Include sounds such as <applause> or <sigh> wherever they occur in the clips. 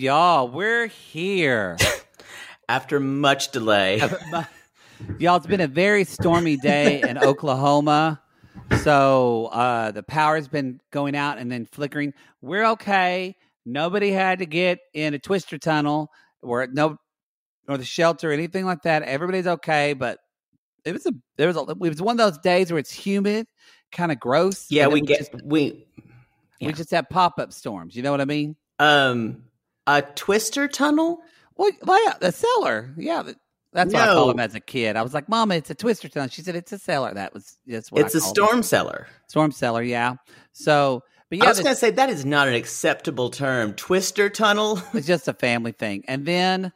Y'all, we're here. <laughs> After much delay. <laughs> Y'all, it's been a very stormy day in <laughs> Oklahoma. So uh, the power's been going out and then flickering. We're okay. Nobody had to get in a twister tunnel or no or the shelter or anything like that. Everybody's okay, but it was a there was a it was one of those days where it's humid, kind of gross. yeah, and we get just, we we just have pop up storms. You know what I mean? um a twister tunnel. Well, well, yeah, the cellar. Yeah, th- that's what I called them as a kid. I was like, "Mama, it's a twister tunnel." She said, "It's a cellar." That was that's what It's I a storm cellar. storm cellar. Yeah. So, but I was this- to say that is not an acceptable term. Twister tunnel. it's just a family thing. And then,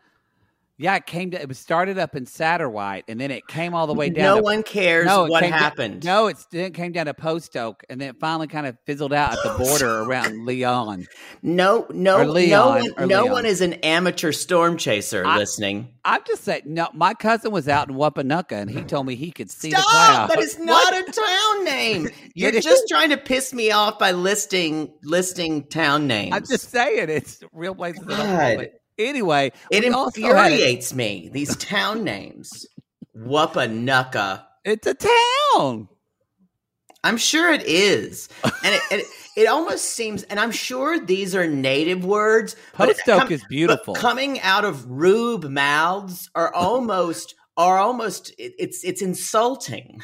yeah, it came to it was started up in Satterwhite, and then it came all the way down. no to, one cares No, what happened. no, it's, then it came down to Post Oak, and then it finally kind of fizzled out at the border around Leon. no, no, Leon, no one, no one is an amateur storm chaser I- listening. I'm just saying, no, my cousin was out in Wapanucka, and he told me he could see the Stop! cloud. That is not a town name. <laughs> You're just is. trying to piss me off by listing listing town names. I'm just saying, it's real places. That I God. know, but Anyway, it a- infuriates me. These town names. Wapanucka. It's a town. I'm sure it is, and it, it it almost seems, and I'm sure these are native words. Post Oak com- is beautiful. coming out of rube mouths are almost are almost it, it's it's insulting.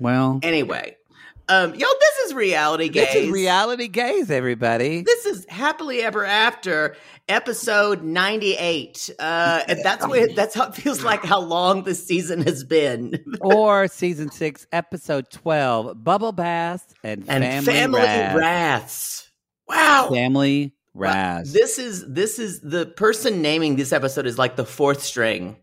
Well, anyway, um, yo, this is reality gaze. this is reality gaze, everybody. This is happily ever after episode 98 uh that's what that's how it feels like how long this season has been <laughs> or season six, episode twelve, bubble baths and, and family, family, wrath. wraths wow Family Wow. wrath. This is this is the person naming this episode is like the fourth string.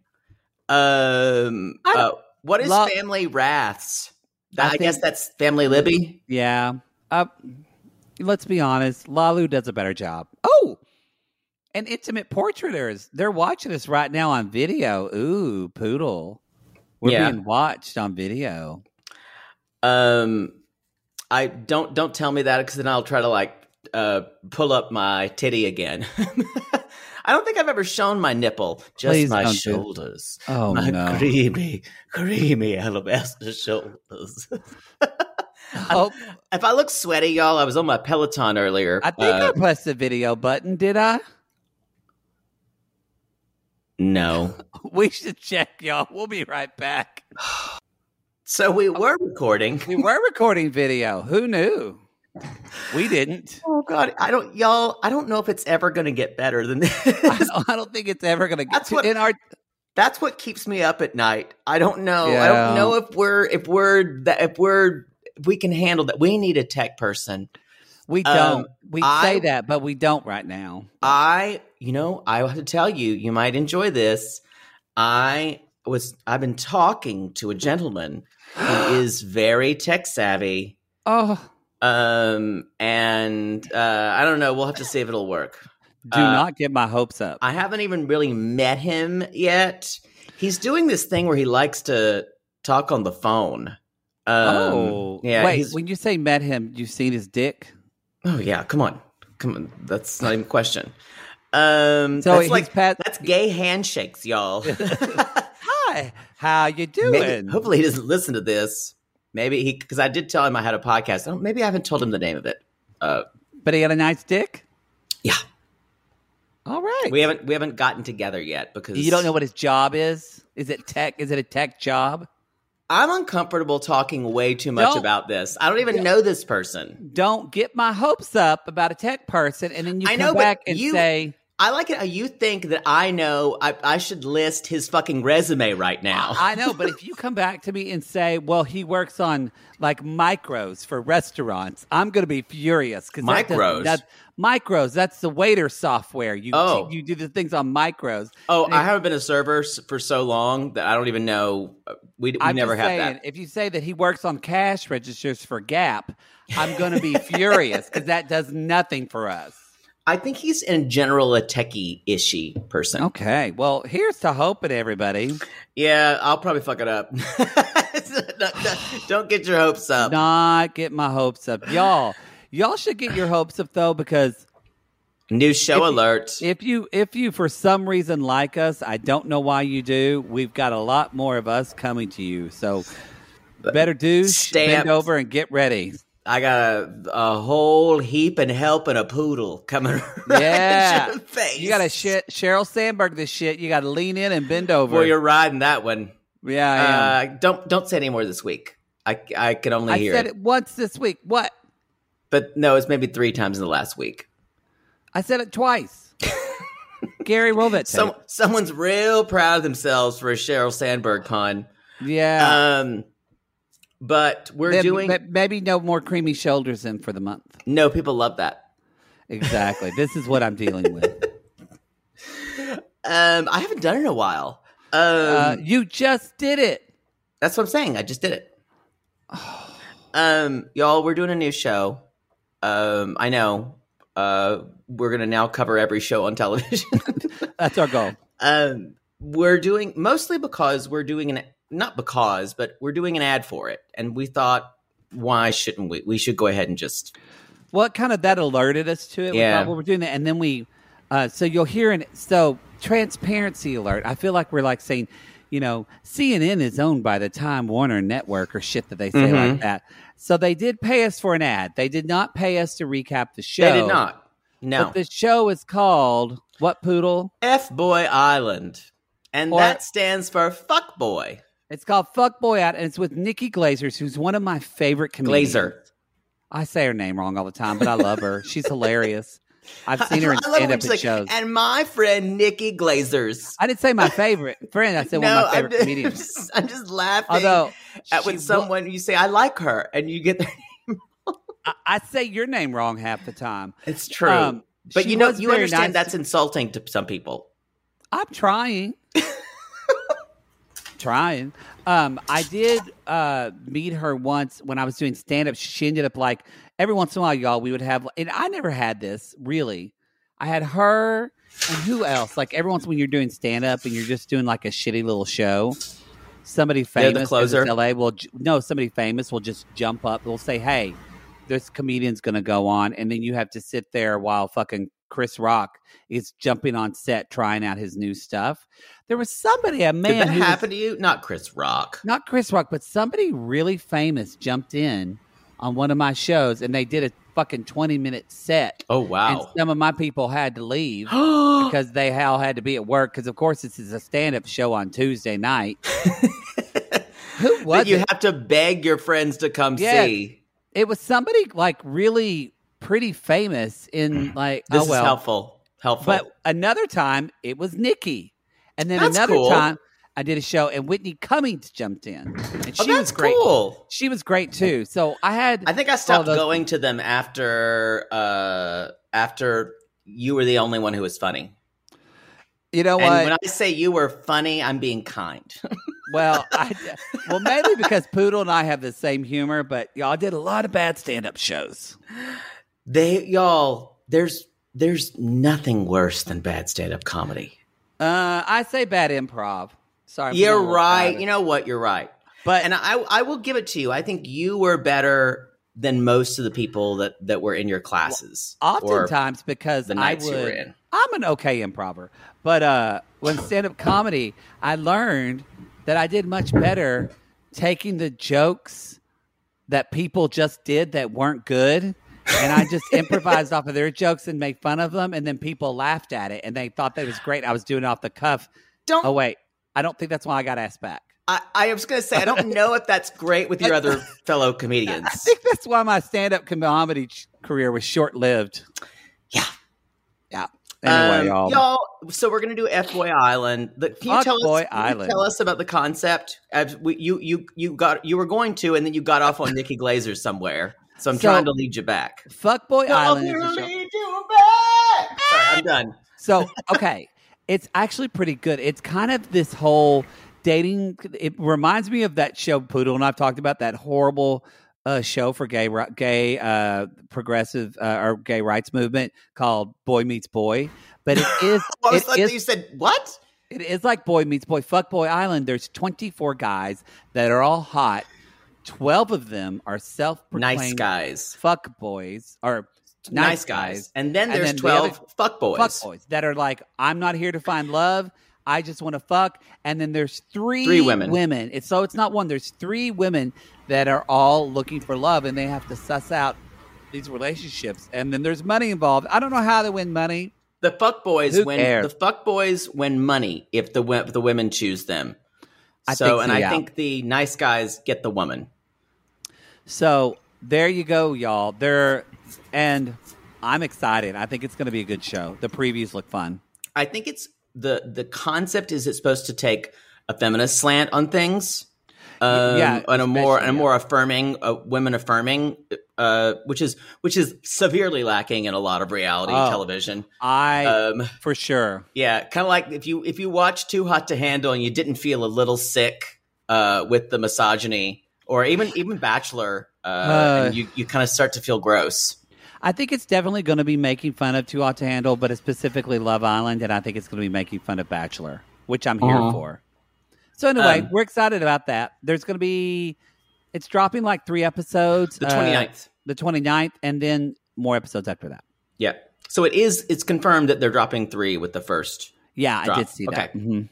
Um, uh, what is family wraths? I I, think- guess that's family Libby. yeah. Uh, let's be honest. Lalu does a better job. Oh, and intimate portraiters. They're watching us right now on video. Ooh, poodle. We're Yeah. being watched on video. Um, I don't don't tell me that because then I'll try to like uh pull up my titty again. <laughs> I don't think I've ever shown my nipple, just Please my don't do- shoulders. Oh my no. creamy, creamy alabaster shoulders. <laughs> Oh, If I look sweaty, y'all, I was on my Peloton earlier. I think Uh, I pressed the video button. Did I? No. <laughs> We should check, y'all. We'll be right back. <sighs> So we were recording. We were recording video. Who knew? We didn't. <laughs> Oh God, I don't, y'all. I don't know if it's ever going to get better than this. <laughs> I don't, I don't think it's ever going to get That's to what- in our. That's what keeps me up at night. I don't know. I don't know if we're if we're that if we're if we can handle that. We need a tech person. We Um, don't. we I- say that, but we don't right now. I, you know, I have to tell you, you might enjoy this. I was I've been talking to a gentleman who <gasps> is very tech savvy. Oh, Um, and uh, I don't know. We'll have to see if it'll work. do Uh, not get my hopes up. I haven't even really met him yet. He's doing this thing where he likes to talk on the phone. Um, oh, yeah. Wait, when you say met him, you've seen his dick? Oh, yeah. Come on, come on. That's not even a question. Um, So that's like pat- that's gay handshakes, y'all. <laughs> Hi, how you <laughs> doing? Maybe, hopefully, he doesn't listen to this. Maybe he because I did tell him I had a podcast. I Maybe I haven't told him the name of it. Uh, but he had a nice dick. yeah, All right. we haven't we haven't gotten together yet because you don't know what his job is? Is it tech? Is it a tech job? I'm uncomfortable talking way too much Don't- about this. I don't even know this person. Don't get my hopes up about a tech person, and then you I come know, back and you- say, I like it how you think that I know I, I should list his fucking resume right now. I know, but if you come back to me and say, "Well, he works on like micros for restaurants," I'm going to be furious because Micros? That, micros. That's the waiter software. You Oh. you do the things on micros. oh, I haven't been a server for so long that I don't even know. We, we I'm never have saying, that. If you say that he works on cash registers for Gap, I'm going to be furious because that does nothing for us. I think he's in general a techie ishy person. Okay, well, here's to hoping, everybody. Yeah, I'll probably fuck it up. <laughs> don't get your hopes up. Not get my hopes up, y'all. Y'all should get your hopes up though, because New show If you- alert. if you if you for some reason like us, I don't know why you do. We've got a lot more of us coming to you, so better do stand over and get ready. I got a, a whole heap and help and a poodle coming right <laughs> Yeah, at your face. you got to sh- Sheryl Sandberg this shit. You got to lean in and bend over. Well, you're riding that one. yeah. Uh, don't don't say any more this week. I I can only I hear said it. it once this week. What? But no, it's maybe three times in the last week. I said it twice. <laughs> Gary, roll that. Some someone's real proud of themselves for a Sheryl Sandberg con. yeah. Um, but we're doing ma- maybe no more creamy shoulders in for the month. no. People love that. Exactly. this is what I'm dealing with. <laughs> Um, I haven't done it in a while. Um, Uh, you just did it. That's what I'm saying. I just did it. Um, y'all, we're doing a new show. Um, I know. Uh, we're gonna now cover every show on television. <laughs> That's our goal. um, we're doing mostly because we're doing an not because, but we're doing an ad for it, and we thought, why shouldn't we? We should go ahead and just What kind of that alerted us to it? We Yeah. thought, well, we're doing that, and then we. Uh, so you'll hear an so transparency alert. I feel like we're like saying, you know, CNN is owned by the Time Warner Network or shit that they say Mm-hmm. like that. So they did pay us for an ad. They did not pay us to recap the show. they did not. No, But the show is called what poodle? F Boy Island, and Or- that stands for fuck boy It's called Fuck Boy Out, and it's with Nikki Glazers, who's one of my favorite comedians. Glazer. I say her name wrong all the time, but I love her. She's hilarious. I've seen her in I love stand up shows. and my friend Nikki Glazers. I didn't say my favorite friend. I said one of my I'm favorite just, comedians. <laughs> I'm just laughing. Although at when someone you say I like her, and you get their <laughs> I, I say your name wrong half the time. It's true. Um, but you know, you understand nice that's to- insulting to some people. I'm trying. <laughs> trying. Um, I did uh, meet her once when I was doing stand up. She ended up like every once in a while, y'all, we would have, and I never had this really. I had her and who else? Like every once when you're doing stand up and you're just doing like a shitty little show, somebody They're the famous, 'cause LA will no, somebody famous will just jump up. They'll say, "Hey, this comedian's going to go on," and then you have to sit there while fucking Chris Rock is jumping on set trying out his new stuff. There was somebody, a man, Did that who was- happen to you? Not Chris Rock. not Chris Rock, but somebody really famous jumped in on one of my shows, and they did a fucking twenty minute set. Oh And wow. some of my people had to leave <gasps> because they all had to be at work. Because of course this is a stand up show on Tuesday night. <laughs> Who was you it? have to beg your friends to come Yes. see. It was somebody like really pretty famous in <clears throat> like This oh well. is helpful. Helpful. But another time it was Nikki, and then That's another cool. time I did a show and Whitney Cummings jumped in, and oh, she that's was great. cool. She was great too. So I had I think I stopped going to them after uh after you were the only one who was funny. You know And what? when I say you were funny, I'm being kind. <laughs> well, I, well, mainly because Poodle and I have the same humor, but y'all did a lot of bad stand-up shows. They y'all, there's there's nothing worse than bad stand-up comedy. Uh, I say bad improv. Sorry, You're right. You know what? You're right. but And I I will give it to you. I think you were better than most of the people that that were in your classes. or oftentimes because the I nights you were would, in. I'm an okay improver, but uh, when stand-up comedy, I learned that I did much better taking the jokes that people just did that weren't good. And I just improvised off of their jokes and made fun of them, and then people laughed at it and they thought that was great. I was doing it off the cuff. don't Oh wait, I don't think that's why I got asked back. I, I was going to say I don't know if that's great with your other <laughs> fellow comedians. I think that's why my stand-up comedy career was short-lived. Yeah. Yeah. Anyway, Um, y'all. So we're gonna do F Boy Island. The, can you tell us? Island. tell us about the concept. As we, you you you got you were going to, and then you got off on Nikki Glazer somewhere. So I'm So- trying to lead you back. Fuckboy Island is I'll a show. lead you back. Sorry, I'm done. So, okay, it's actually pretty good. It's kind of this whole dating. It reminds me of that show Poodle, and I've talked about that horrible uh, show for gay gay uh, progressive uh, or gay rights movement called Boy Meets Boy. But it <laughs> is Well, I was it like, is you said what? it is like Boy Meets Boy. Fuck Boy Island. There's 24 guys that are all hot. 12 of them are self-proclaimed Nice guys. fuck boys or Nice, guys. And then And there's then 12 other- fuck boys. fuck boys that are like, I'm not here to find love. I just want to fuck. And then there's three, Three women. Women. It's so it's not one. There's three women that are all looking for love, and they have to suss out these relationships. And then there's money involved. I don't know how they win money. The fuck boys Who win. cares? The fuck boys win money if the if the women choose them. I so, think and I yeah. think the nice guys get the woman. So there you go, y'all. There, and I'm excited. I think it's going to be a good show. The previews look fun. I think it's the the concept is it's supposed to take a feminist slant on things. Um, yeah, and a more and a more affirming, uh, women affirming, uh, which is which is severely lacking in a lot of reality Oh. television. I Um, for sure. yeah, kind of like if you if you watch Too Hot to Handle and you didn't feel a little sick uh, with the misogyny, or even even Bachelor, uh, Uh. and you you kind of start to feel gross. I think it's definitely going to be making fun of Too Hot to Handle, but it's specifically Love Island, and I think it's going to be making fun of Bachelor, which I'm here Uh-huh. for. So anyway, Um, we're excited about that. There's going to be, it's dropping like three episodes. The uh, 29th. the 29th, and then more episodes after that. Yeah. So it is. It's confirmed that they're dropping three with the first Yeah, I did see that. Okay. Mhm.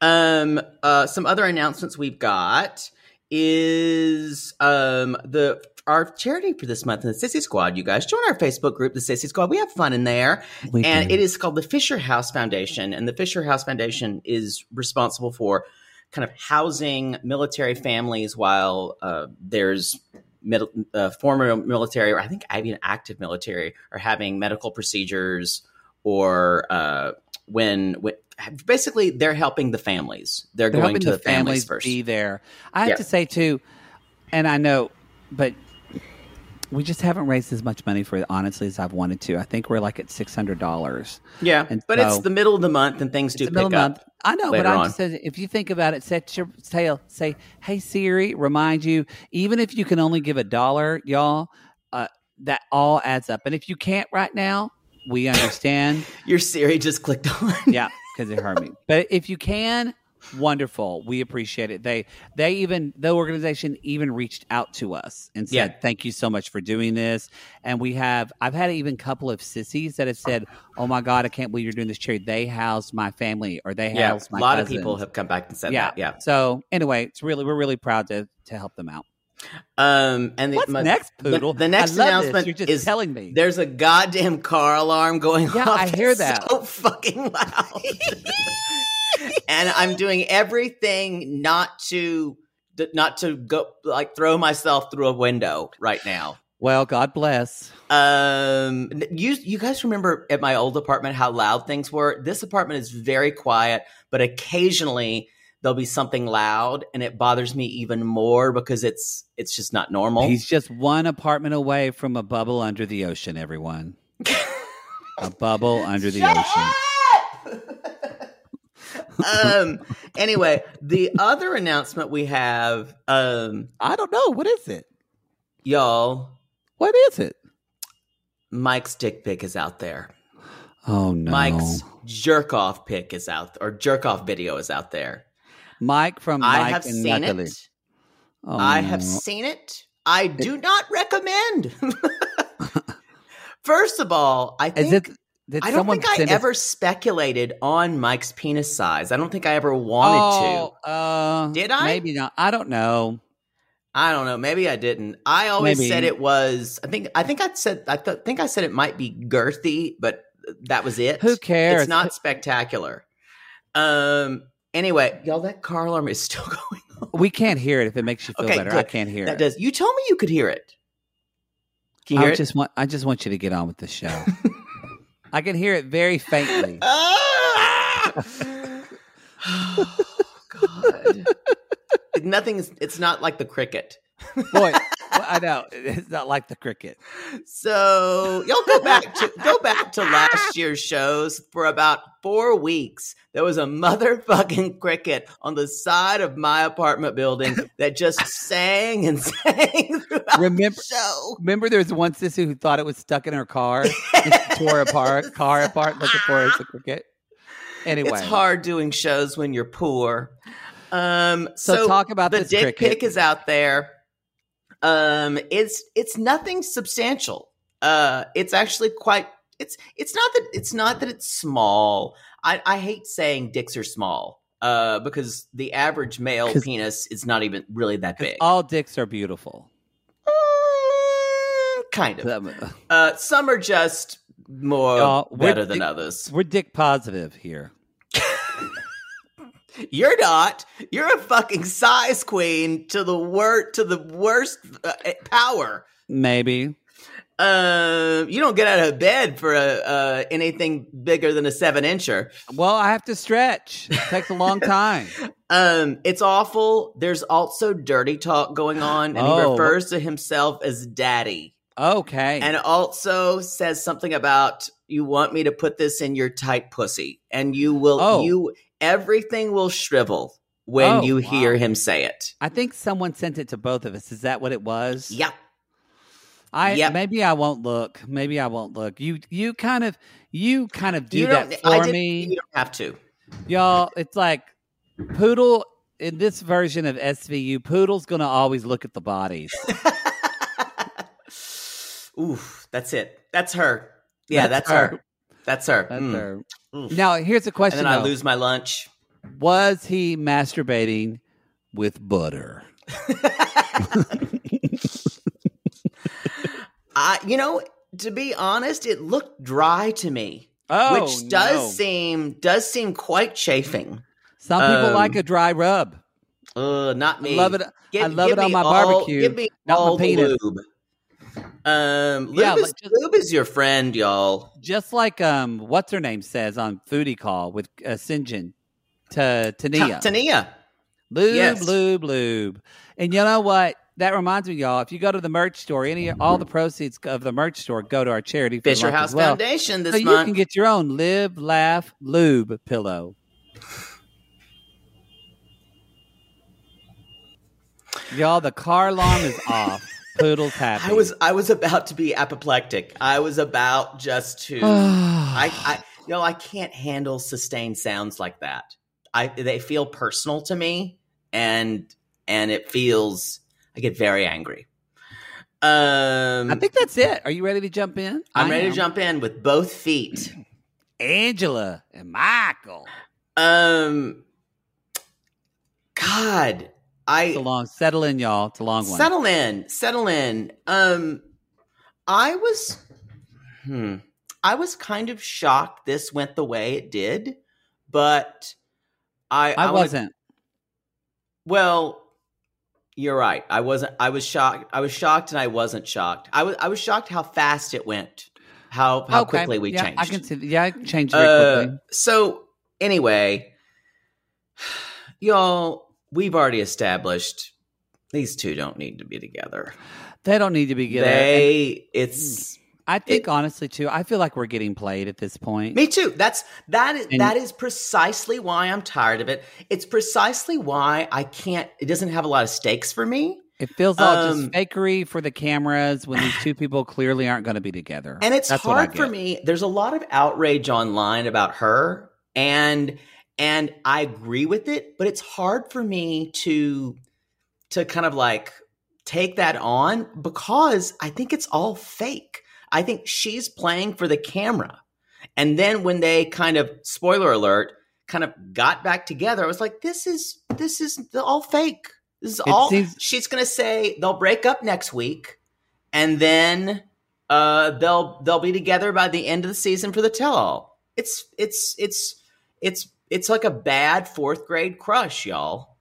Um, uh, some other announcements we've got is um the our charity for this month, in the Sissy Squad. You guys join our Facebook group, the Sissy Squad. We have fun in there, We and do. it is called the Fisher House Foundation, and the Fisher House Foundation is responsible for kind of housing military families while uh, there's middle, uh, former military, or I think even active military, are having medical procedures or uh, when, when basically they're helping the families. They're, They're going helping to the, families, first. be there. I have Yeah. to say too, and I know, but we just haven't raised as much money for it honestly as I've wanted to. I think we're like at six hundred dollars. yeah, And but so- it's the middle of the month and things do pick up. month. I know, but I'm on. just saying, if you think about it, set your say, say, hey Siri, remind you, even if you can only give a dollar, y'all, uh, that all adds up. And if you can't right now, we <laughs> understand. Your Siri just clicked on. yeah, because it hurt me. But if you can, wonderful. We appreciate it. They they even the organization even reached out to us and said, Yeah. "Thank you so much for doing this." And we have I've had even a couple of sissies that have said, "Oh my god, I can't believe you're doing this charity. They housed my family or they yeah, housed a my lot of people have come back and said yeah, that. Yeah. So anyway, it's really we're really proud to to help them out. Um, and the, What's my- next, Poodle? The, next announcement. You're just is telling me. there's a goddamn car alarm going Yeah, off. I hear that. So fucking loud. <laughs> and I'm doing everything not to not to go like throw myself through a window right now. Well, God bless. Um, you you guys remember at my old apartment how loud things were? This apartment is very quiet, but occasionally there'll be something loud, and it bothers me even more because it's it's just not normal. He's just one apartment away from a bubble under the ocean, everyone. <laughs> a bubble under the ocean. <laughs> um. Anyway, the other announcement we have, um, I don't know. What is it? y'all, What is it? Mike's dick pic is out there. Oh no. Mike's jerk off pic is out, or jerk off video is out there. Mike from Mike I have and seen Natalie. it. Oh, I have seen it. I do not recommend. <laughs> <laughs> First of all, I Is think it? Did I don't think I ever speculated on Mike's penis size. I don't think I ever wanted oh, Uh, Did I? Maybe not. I don't know. I don't know. Maybe I didn't. I always Maybe. said it was. I think. I think I said. I th- think I said it might be girthy, but that was it. Who cares? It's not spectacular. Um. Anyway, y'all, that car alarm is <laughs> still going on. We can't hear it if it makes you feel Okay, better. I can't hear That it. does. You told me you could hear it. Can you I it? just want. I just want you to get on with the show. <laughs> I can hear it very faintly. <laughs> Ah! <sighs> oh, God. Nothing is, it's not like the cricket. Boy, well, I know it's not like the cricket. So y'all go back to <laughs> go back to last year's shows for about four weeks. There was a motherfucking cricket on the side of my apartment building <laughs> that just sang and <laughs> sang throughout Remember- the show. Remember, there was one sister who thought it was stuck in her car, and tore apart car apart looking for a cricket. Anyway, It's hard doing shows when you're poor. Um, So so, talk about the dick cricket. pic is out there. Um, it's it's nothing substantial. Uh, it's actually quite. It's it's not that it's not that it's small. I I hate saying dicks are small. Uh, because the average male penis is not even really that big. all dicks are beautiful. Mm, kind of. Uh, some are just more Y'all, better than dick- others. We're dick positive here. You're not. You're a fucking size queen to the wor- to the worst uh, power. Maybe. Um, you don't get out of bed for a, uh, anything bigger than a seven incher. Well, I have to stretch. It takes a long time. <laughs> Um, it's awful. There's also dirty talk going on, and he Oh. refers to himself as daddy, Okay. and also says something about you want me to put this in your tight pussy, and you will. Oh. You everything will shrivel when Oh, you wow. hear him say it. I think someone sent it to both of us. Is that what it was? Yep. I Yep. maybe I won't look. Maybe I won't look. You you kind of you kind of do you that for me. You don't have to. Y'all, it's like Poodle in this version of SVU, Poodle's gonna always look at the bodies. <laughs> Oof, that's it. That's her. Yeah, That's that's, her. her. That's her. That's Mm. her. Now here's a And question then I though. lose my lunch. Was he masturbating with butter? <laughs> I, you know, to be honest, it looked dry to me, Oh, which does no. seem does seem quite chafing. Some people um, like a dry rub. Uh, not me. I love it. I love it on my all- barbecue, Give me not my all the penis. lube. Um, lube, Yeah, is, like just- lube is your friend, y'all. Just like um, what's her name says on Foodie Call with uh, Sinjin to Tania. Ta- Tania. Lube, Yes. lube, lube. And you know what? That reminds me, y'all. If you go to the merch store, any all the proceeds of the merch store go to our charity for Fisher month House well. Foundation this month, so you can get your own live, laugh, lube pillow. Y'all, the car alarm is off. Poodle's <laughs> happy. I was I was about to be apoplectic. I was about just to <sighs> I I you know I can't handle sustained sounds like that. I they feel personal to me and and it feels I get very angry. Um I think that's it. Are you ready to jump in? I'm I ready am. to jump in with both feet. <clears throat> Angela and Michael. Um God, I It's a long settle in, y'all. It's a long one. Settle in, settle in. Um, I was, hmm, I was kind of shocked this went the way it did, but I, I wanna- wasn't. well, You're right. I wasn't. I was shocked. I was shocked, and I wasn't shocked. I was. I was shocked how fast it went. How how Okay. quickly we yeah, changed. I can see. Yeah, it changed very Uh, quickly. so anyway, <sighs> y'all, we've already established these two don't need to be together. They don't need to be together. And it's I think honestly too. I feel like we're getting played at this point. me too. That's that is And- that is precisely why I'm tired of it. It's precisely why I can't. It doesn't have a lot of stakes for me. It feels all Um, just fakery for the cameras when these <sighs> two people clearly aren't going to be together. And it's That's hard for me. There's a lot of outrage online about her and and I agree with it, but it's hard for me to to kind of like take that on because I think it's all fake. I think she's playing for the camera. And then when they kind of spoiler alert kind of got back together, I was like this is this is all fake. This is It all seems- she's going to say they'll break up next week and then uh, they'll they'll be together by the end of the season for the tell all. It's it's it's it's it's like a bad fourth grade crush, y'all.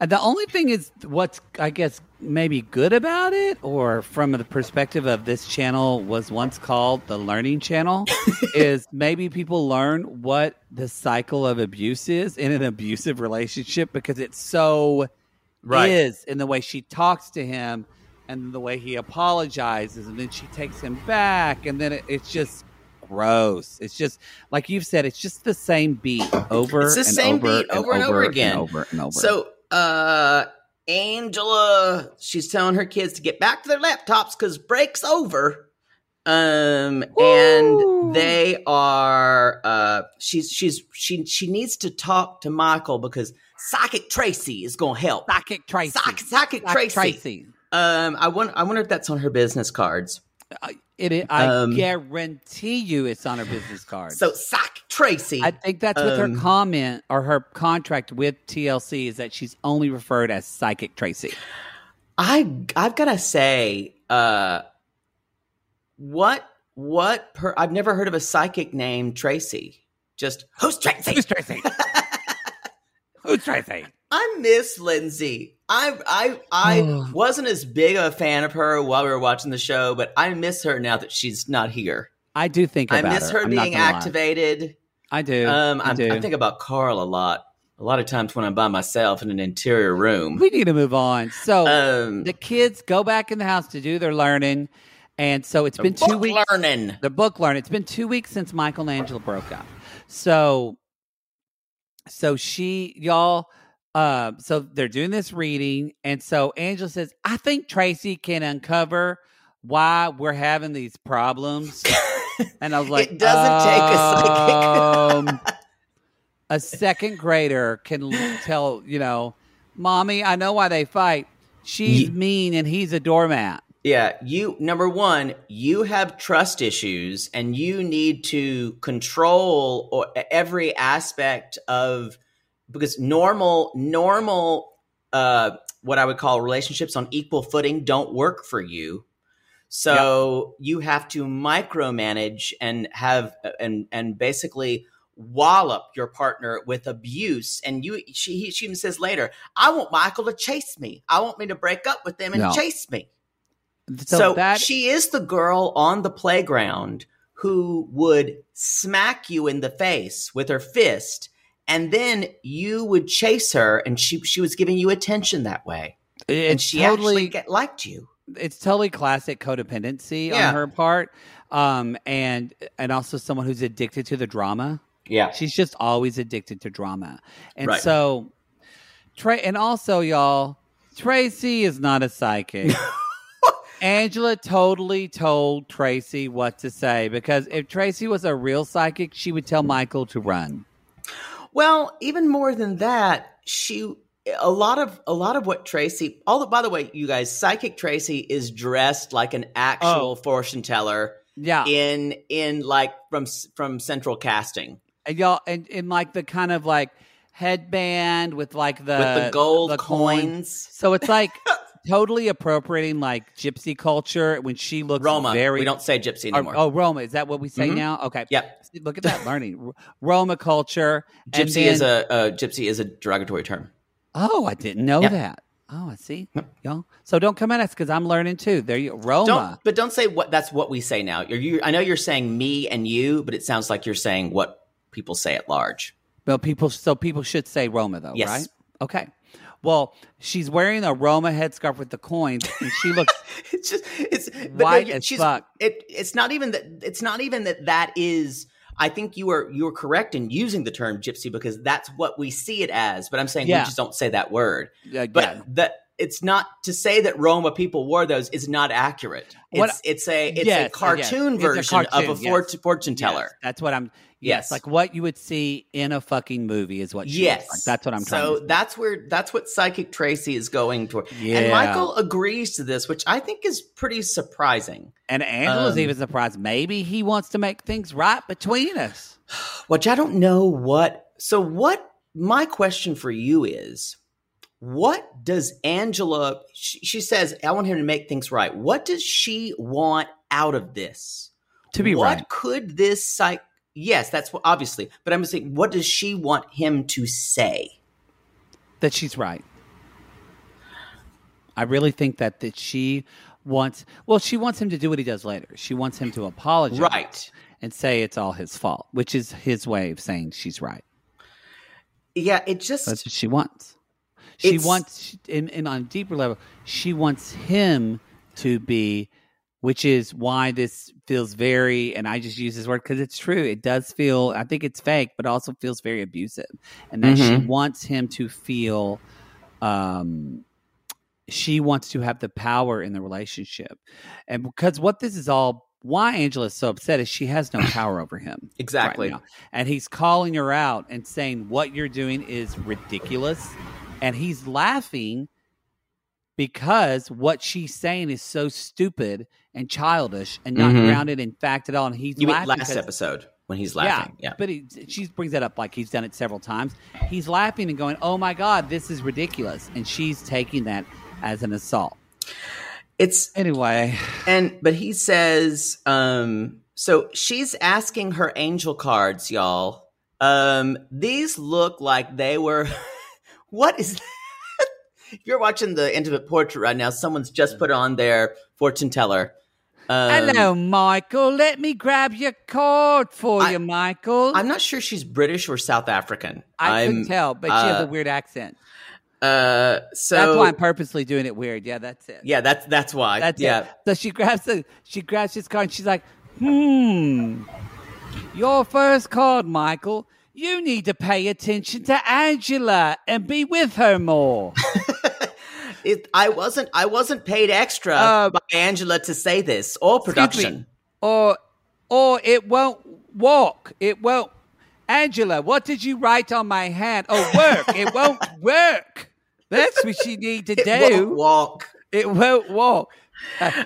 And the only thing is, what's I guess maybe good about it, or from the perspective of this channel was once called the Learning Channel, <laughs> is maybe people learn what the cycle of abuse is in an abusive relationship because it's so right. is in the way she talks to him and the way he apologizes, and then she takes him back, and then it, it's just gross. It's just like you've said, it's just the same beat over. It's the and same over beat over and over again. over and over. So uh Angela, she's telling her kids to get back to their laptops because break's over. Um Woo. and they are uh she's she's she she needs to talk to Michael because Psychic Tracy is gonna help. Psychic Tracy. Psychic, Psychic Psychic Tracy. Um I wonder I wonder if that's on her business cards. I- It, I Um, guarantee you it's on her business card. So Psychic Tracy. I think that's with um, her comment or her contract with TLC is that she's only referred as Psychic Tracy. I I've got to say, uh, what what per, I've never heard of a psychic named Tracy. Just who's Tracy? Who's Tracy? <laughs> Who's Tracy? I miss Lindsay. I I I <sighs> wasn't as big a fan of her while we were watching the show, but I miss her now that she's not here. I do think I miss her, I'm being gonna lie. activated. I do. Um, I I'm, do. I think about Carl a lot. A lot of times when I'm by myself in an interior room. we need to move on. So Um, the kids go back in the house to do their learning, and so it's been two weeks. learning. the book learn. It's been two weeks since Michael and Angela broke up. So, so she, y'all, uh, so they're doing this reading, and so Angela says, "I think Tracy can uncover why we're having these problems." <laughs> and I was like, It doesn't take a psychic. um, <laughs> a second grader can tell, you know, mommy, I know why they fight. She's Ye- mean and he's a doormat. Yeah, you number one, you have trust issues and you need to control or every aspect of because normal normal uh what I would call relationships on equal footing don't work for you. So you have to micromanage and have and and basically wallop your partner with abuse and you she he, she even says later i want michael to chase me i want me to break up with him and No. chase me So, so that she is the girl on the playground who would smack you in the face with her fist, and then you would chase her, and she she was giving you attention that way, and she totally actually get, liked you. it's totally classic codependency Yeah. on her part um and and also someone who's addicted to the drama Yeah, she's just always addicted to drama and Right. so Trey and also y'all Tracy is not a psychic <laughs> Angela totally told Tracy what to say because if Tracy was a real psychic she would tell Michael to run Well, even more than that, she a lot of a lot of what Tracy. All the, by the way, you guys, psychic Tracy is dressed like an actual oh. fortune teller yeah in in like from from Central Casting. and y'all and in like the kind of like headband with like the with the gold the coin. coins. So it's like <laughs> totally appropriating like gypsy culture when she looks Roma. very. we don't say gypsy anymore. oh, Roma. Is that what we say Mhm. now? Okay. Yep. Look at that <laughs> learning. Roma culture. Gypsy is then- a uh, gypsy is a derogatory term. Oh, I didn't know Yep. that. Oh, I see. Y'all. So don't come at us because I'm learning too. There you Roma. Don't, but don't say what. That's what we say now. You're, you, I know you're saying me and you, but it sounds like you're saying what people say at large. Well, people. So people should say Roma though, Yes. right? Okay. Well, she's wearing a Roma headscarf with the coins, and she looks. <laughs> it's just it's but White as she's- fuck. It it's not even that it's not even that that is. I think you are you are correct in using the term gypsy because that's what we see it as. But I'm saying Yeah. we just don't say that word. uh, But yeah. that it's not to say that Roma people wore those is not accurate. It's What- it's a it's Yes, a yes. cartoon It's a version of a yes. fortune teller. Yes, that's what I'm. Yes, Yes. like what you would see in a fucking movie is what. She Yes, like. that's what I'm trying. So to that's where that's what Psychic Tracy is going toward, Yeah. and Michael agrees to this, which I think is pretty surprising. And Angela's Um, even surprised. Maybe he wants to make things right between us. <sighs> Which I don't know what. So what? My question for you is, what does Angela? She, she says, "I want him to make things right." What does she want out of this? To be right. what right. could this psych? Yes, that's what obviously. But I'm saying, what does she want him to say? that she's right. I really think that that she wants. Well, she wants him to do what he does later. She wants him to apologize, Right. and say it's all his fault, which is his way of saying she's right. Yeah, it just That's what she wants. She wants, and, and on a deeper level, she wants him to be, which is why this feels very, and I just use this word because it's true. It does feel, I think it's fake, but also feels very abusive. And that she Mhm. wants him to feel, um, she wants to have the power in the relationship. And because what this is all, why Angela is so upset is she has no <laughs> power over him. exactly. now. And he's calling her out and saying, What you're doing is ridiculous. And he's laughing because what she's saying is so stupid and childish and not Mhm. grounded in fact at all. And he's you laughing last episode when he's laughing? Yeah, Yeah. but he, she brings that up like he's done it several times. He's laughing and going, "Oh my god, this is ridiculous," and she's taking that as an assault. It's Anyway, and but he says, um, so she's asking her angel cards, y'all. Um, these look like they were. <laughs> what is that? If you're watching the intimate portrait right now, someone's just put on their fortune teller. Um, hello, Michael. Let me grab your card for I- you, Michael. I'm not sure she's British or South African. I I'm, couldn't tell, but she has uh, a weird accent. Uh, so That's why I'm purposely doing it weird. Yeah, that's it. yeah, that's that's why. That's yeah. it. So she grabs the she grabs his card and she's like, hmm. Your first card, Michael. You need to pay attention to Angela and be with her more. <laughs> It, I wasn't. I wasn't paid extra Uh, by Angela to say this or production. Or or it won't walk. It won't Angela, what did you write on my hand? Oh, work. it won't <laughs> work. That's what you need to do. It do. won't walk. It won't walk. Uh,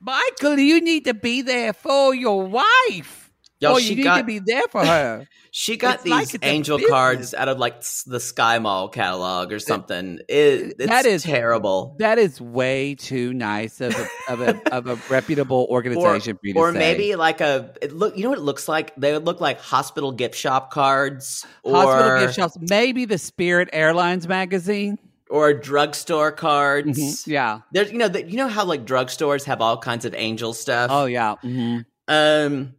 Michael, you need to be there for your wife. Yo, or she you need to got- be there for her. <laughs> She got It's these like angel cards out of like the Sky Mall catalog or something. It, it's That is- terrible. that is way too nice of a of a, of a reputable <laughs> Or, organization for you to or say. maybe like a it look. You know what it looks like? They look like hospital gift shop cards, hospital or gift shops. Maybe the Spirit Airlines magazine. or drugstore cards. Mhm, Yeah. There's you know that you know how like drugstores have all kinds of angel stuff. Oh yeah. hmm Um.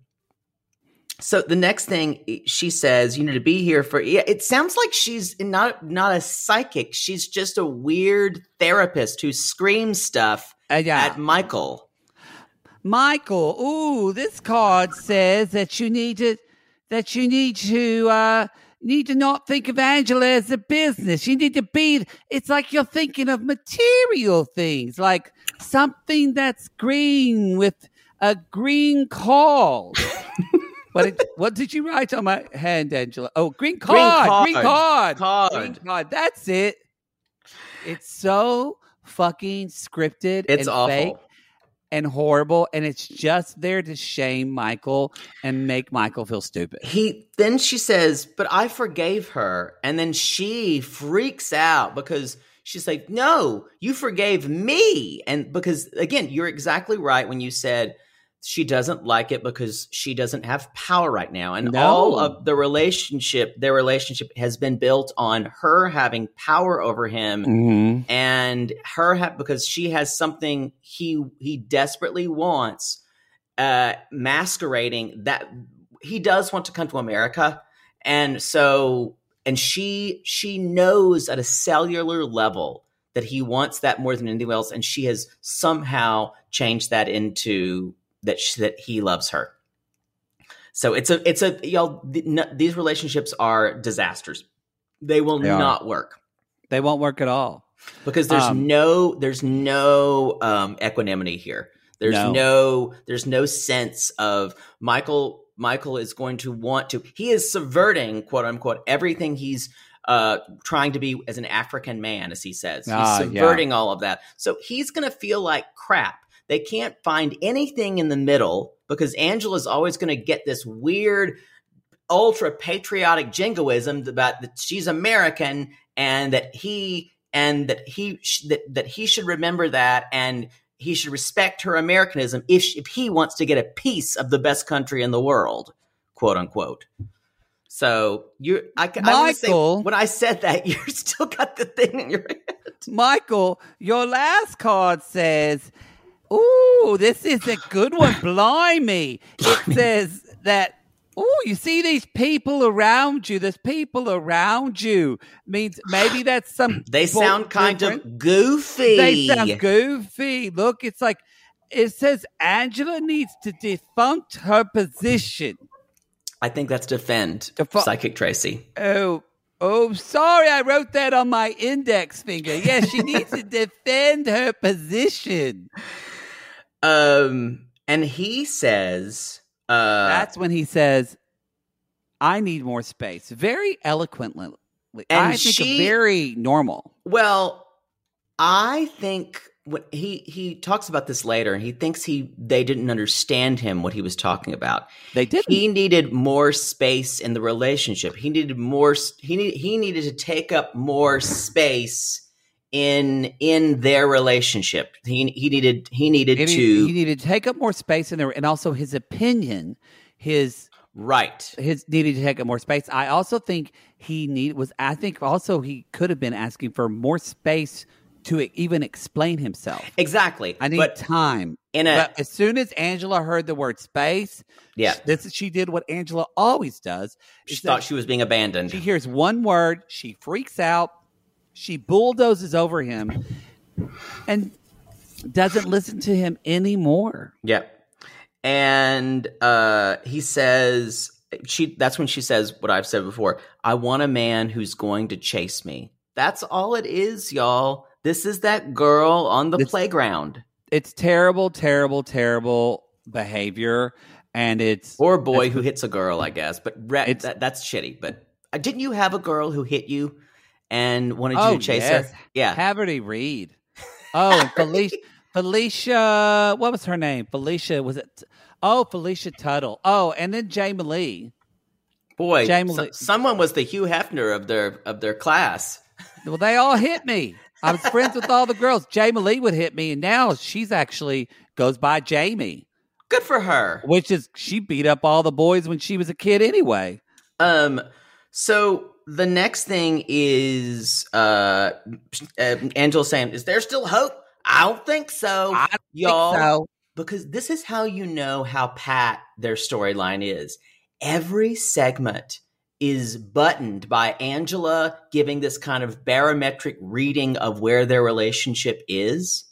So the next thing she says, you need to be here for. Yeah, it sounds like she's not not a psychic. She's just a weird therapist who screams stuff Uh, yeah. at Michael. Michael, ooh, this card says that you need to that you need to uh need to not think of Angela as a business. You need to be it's like you're thinking of material things, like something that's green with a green call. <laughs> what did, what did you write on my hand, Angela? Oh, green card. Green card. card. Green card. That's it. It's so fucking scripted It's and awful. fake and horrible, and it's just there to shame Michael and make Michael feel stupid. He then she says, "But I forgave her," and then she freaks out because she's like, "No, you forgave me," and because again, you're exactly right when you said she doesn't like it because she doesn't have power right now and No. all of the relationship their relationship has been built on her having power over him Mm-hmm. and her ha- because she has something he he desperately wants uh masquerading that he does want to come to america and so and she she knows at a cellular level that he wants that more than anything else and she has somehow changed that into that she, that he loves her so it's a it's a y'all th- n- these relationships are disasters they will They are. not work They won't work at all. because there's Um, no there's no um, equanimity here. There's No. no. there's no sense of Michael. Michael is going to want to. He is subverting quote unquote everything he's uh, trying to be as an African man, as he says. He's Ah, yeah. subverting all of that. So he's going to feel like crap. They can't find anything in the middle because Angela's always going to get this weird ultra patriotic jingoism about that she's American and that he and that he sh- that that he should remember that and he should respect her Americanism if sh- if he wants to get a piece of the best country in the world, quote unquote. So you, I, I wanna say, Michael- when I said that, <laughs> you still got the thing in your head. Michael, your last card says, Ooh, this is a good one. <laughs> Blimey. It says that, Ooh, you see these people around you. There's people around you. Means maybe <sighs> that's some. They sound kind different. of goofy. They sound goofy. Look, it's like, it says Angela needs to defunct her position. I think that's defend Defu- psychic Tracy. Oh, oh, sorry, I wrote that on my index finger. Yes, she needs to <laughs> defend her position. Um, and he says, uh, That's when he says, I need more space. Very eloquently. And I think she- very normal. Well, I think when he he talks about this later, and he thinks he they didn't understand him what he was talking about. They didn't. He needed more space in the relationship. He needed more. He need, he needed to take up more space in in their relationship. He he needed he needed He, to he needed to take up more space in there, and also his opinion, his right. his needed to take up more space. I also think he need was. I think also he could have been asking for more space to even explain himself. Exactly. I need but time. in a But as soon as Angela heard the word space, yeah, this she did what Angela always does. she thought she was being abandoned. she hears one word, she freaks out, she bulldozes over him, and doesn't listen to him anymore. Yep. And uh, he says she. That's when she says what I've said before. I want a man who's going to chase me. That's all it is, y'all. This is that girl on the It's- playground, It's terrible, terrible, terrible behavior, and it's or a boy who hits a girl, I guess. But re- that, that's shitty. But uh, didn't you have a girl who hit you and wanted you oh to chase yes, her? Yeah. Haverty Reed. Oh, and Felicia, <laughs> Felicia, what was her name? Felicia was it? Oh, Felicia Tuttle. Oh, and then Jamie Lee. Boy, Jamie so- Lee- someone was the Hugh Hefner of their of their class. Well, they all hit me. I was friends with all the girls. Jamie Lee would hit me, and now she's actually goes by Jamie, Good for her. which is she beat up all the boys when she was a kid anyway. Um. So the next thing is uh, uh Angela saying, "Is there still hope?" I don't think so, I don't y'all. so. Because this is how you know how pat their storyline is. Every segment is buttoned by Angela giving this kind of barometric reading of where their relationship is,